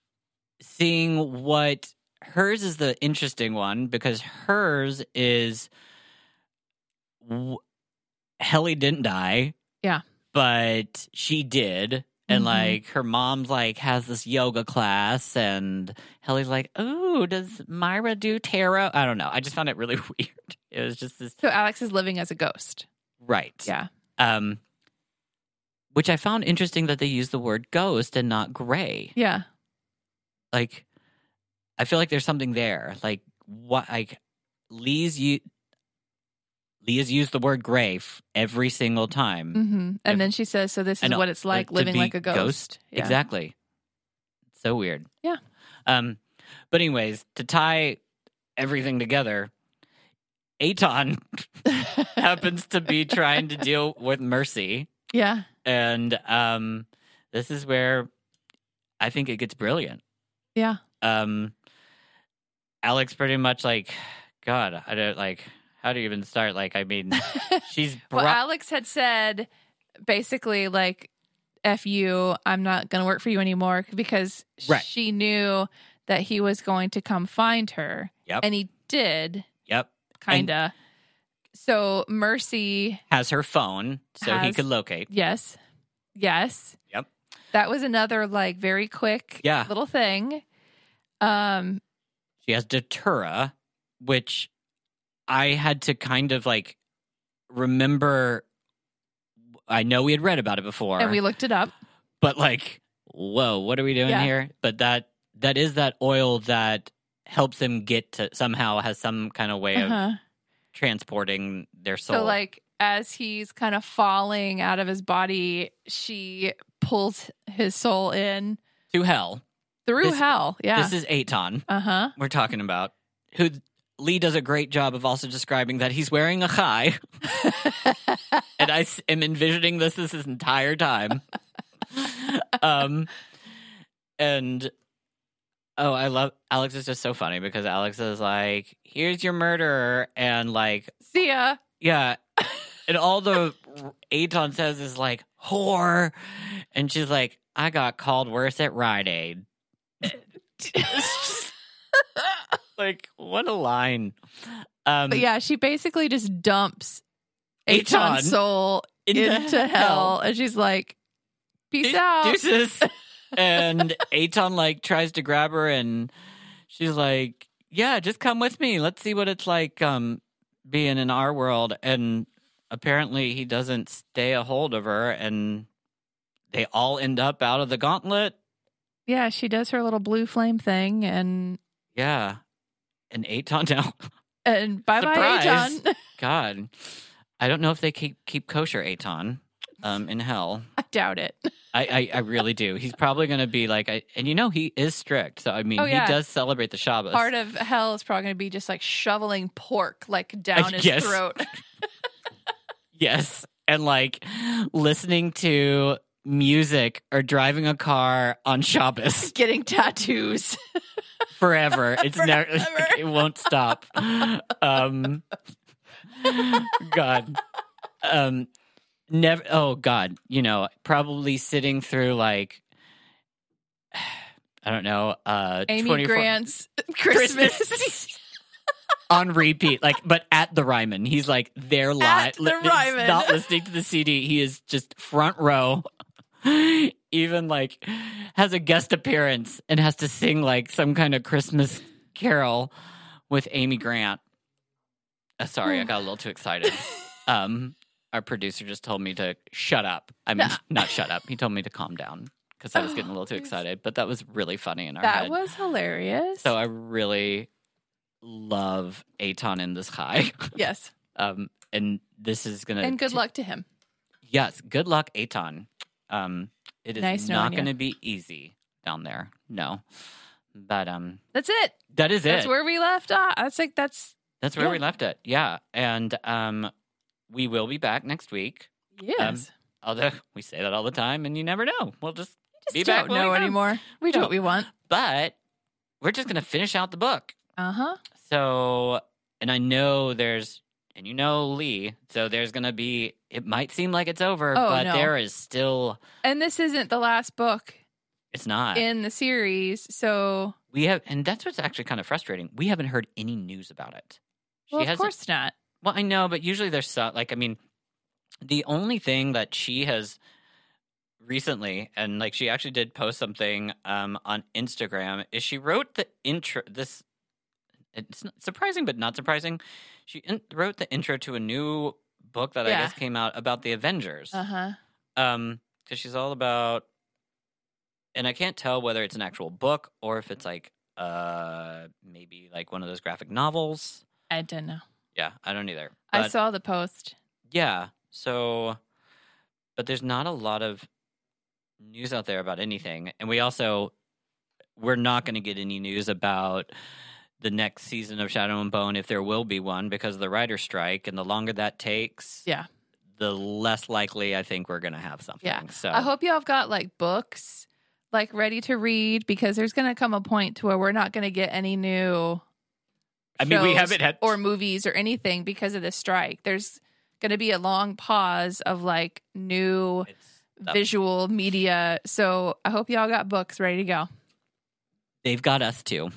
seeing what hers is the interesting one because hers is w- Hellie didn't die. Yeah. But she did. And Mhm. like her mom's like has this yoga class and Hellie's like, "Oh, does Myra do tarot?" I don't know. I just found it really weird. It was just this so alex is living as a ghost right. yeah Um which I found interesting that they use the word ghost and not gray. yeah Like I feel like there's something there. Like what like Leigh's you Leigh has used the word gray f- every single time. hmm If- And then she says, "So this is uh, what it's like living like a ghost." Yeah. Exactly. So weird. Yeah. Um, but anyways, to tie everything together, Eitan happens to be trying to deal with Mercy, yeah. and um, this is where I think it gets brilliant. Yeah. Um, Alex pretty much like, God, I don't like. How do you even start? Like, I mean, she's well. Alex had said basically like, "F you, I'm not going to work for you anymore," because Right. she knew that he was going to come find her, Yep. and he did, yep, kind of. So Mercy, has her phone so he could locate. yes, yes, Yep. That was another like very quick, Yeah. little thing. Um, She has Datura, which I had to kind of like remember. I know we had read about it before, and we looked it up. but like, whoa, what are we doing Yeah. here? But that that is that oil that helps him get to somehow has some kind of way of Uh-huh. transporting their soul. So like as he's kind of falling out of his body, she pulls his soul in to hell. through This- hell. Yeah. This is Eitan uh huh. we're talking about. Who Leigh does a great job of also describing that he's wearing a chai, and I am envisioning this this entire time. um, and oh, I love Alex is just so funny because Alex is like, "Here's your murderer," and like, See ya. yeah, and all the Eitan says is like whore, and she's like, "I got called worse at Rite Aid." like what a line. Um, But yeah, she basically just dumps Eitan soul into, hell. and she's like, "Peace Deu- out." Deuces. and Eitan like tries to grab her and she's like, Yeah, just come with me. Let's see what it's like um being in our world. And apparently he doesn't stay a hold of her and they all end up out of the gauntlet. Yeah, she does her little blue flame thing, and Yeah. And Eitan now and bye bye. Eitan. God. I don't know if they keep keep kosher Eitan um in hell. I doubt it. I, I, I really do. He's probably going to be like, I, and you know, he is strict. So, I mean, Oh, yeah. he does celebrate the Shabbos. Part of hell is probably going to be just like shoveling pork like down his Yes. throat. yes. And like listening to music or driving a car on Shabbos Getting tattoos. forever. It's never, Forever. it won't stop. Um, God. Um, never, oh God, you know, probably sitting through like, I don't know, uh, Amy 24 Grant's Christmas. on repeat, like, but at the Ryman, he's like there live, At the Ryman. not listening to the CD. He is just front row. Even like has a guest appearance and has to sing like some kind of Christmas carol with Amy Grant. Uh, sorry, I got a little too excited. Um, our producer just told me to shut up. I mean, not shut up. He told me to calm down because I was getting a little too excited. But that was really funny in our that head. was hilarious. So I really love Eitan in this high. yes. Um, and this is gonna And good luck to him. Yes, good luck, Eitan. Um, it is Nice not going to be easy down there. No, but um, That's it. that is it. That's where we left off. That's like that's That's where yeah. we left it. Yeah, and um, we will be back next week. yes. Although we say that all the time, and you never know. We'll just just be back don't when we anymore. We do what we want. but we're just going to finish out the book. Uh huh. So, and I know there's, and you know Leigh, so there's going to be, it might seem like it's over, Oh, but no. there is still, And this isn't the last book it's not. in the series, so we have, and that's what's actually kind of frustrating. We haven't heard any news about it. well, of hasn't- course not. Well, I know, but usually there's some, like, I mean, the only thing that she has recently, and like she actually did post something um, on Instagram, is she wrote the intro, this, it's surprising, but not surprising. She in, wrote the intro to a new book that I guess came out about the Avengers. Uh huh. Um, because she's all about, and I can't tell whether it's an actual book or if it's like, uh, maybe like one of those graphic novels. I don't know. Yeah, I don't either. I saw the post. Yeah. So, but there's not a lot of news out there about anything, and we also we're not going to get any news about the next season of Shadow and Bone if there will be one because of the writer strike, and the longer that takes, Yeah. the less likely I think we're going to have something. Yeah. So I hope y'all have got like books like ready to read because there's going to come a point to where we're not going to get any new I mean, we haven't had or movies or anything because of the strike. There's going to be a long pause of like new It's That- visual media. So I hope y'all got books ready to go. they've got us too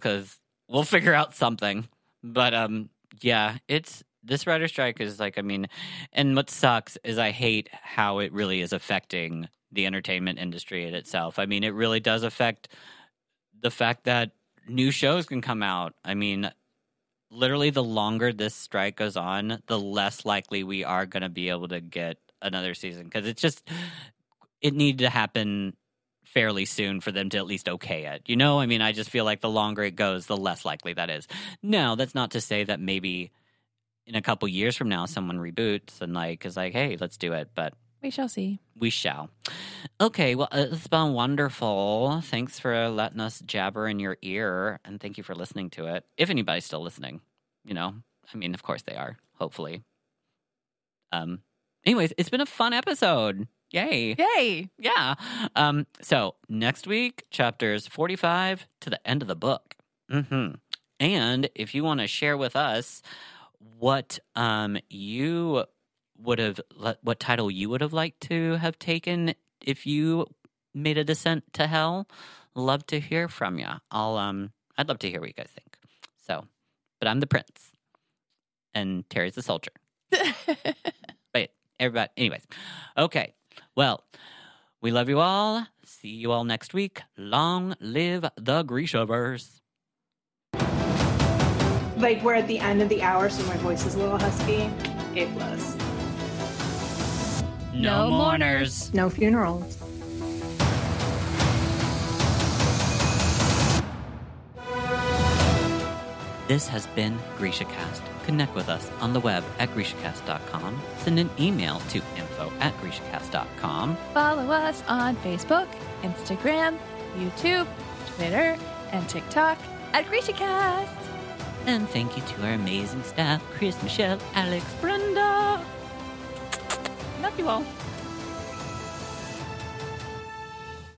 because we'll figure out something. But um yeah it's this writer strike is like i mean and what sucks is i hate how it really is affecting the entertainment industry in itself. I mean it really does affect the fact that new shows can come out. I mean literally the longer this strike goes on the less likely we are going to be able to get another season because it's just it needed to happen fairly soon for them to at least okay it. You know, I mean, I just feel like the longer it goes, the less likely that is. No, that's not to say that maybe in a couple years from now, someone reboots and like is like, hey, let's do it. But We shall see. we shall. Okay, well, uh, it's been wonderful. Thanks for letting us jabber in your ear, and thank you for listening to it. If anybody's still listening, you know, I mean, of course they are. Hopefully. Um. Anyways, it's been a fun episode. Yay! Yay. Yeah. Um, so next week, chapters 45 to the end of the book. hmm And if you want to share with us what um, you would have, what title you would have liked to have taken if you made a descent to hell, love to hear from you. I'll, um, I'd love to hear what you guys think. So, but I'm the prince, and Terry's the soldier. Wait, everybody. Anyways, okay. Well, we love you all. See you all next week. Long live the Grishaverse. Like we're at the end of the hour, so my voice is a little husky. It was. No mourners. No funerals. This has been GrishaCast. Connect with us on the web at GrishaCast.com. Send an email to info at GrishaCast.com. Follow us on Facebook, Instagram, YouTube, Twitter, and TikTok at GrishaCast. And thank you to our amazing staff, Chris, Michelle, Alex, Brenda. Love you all.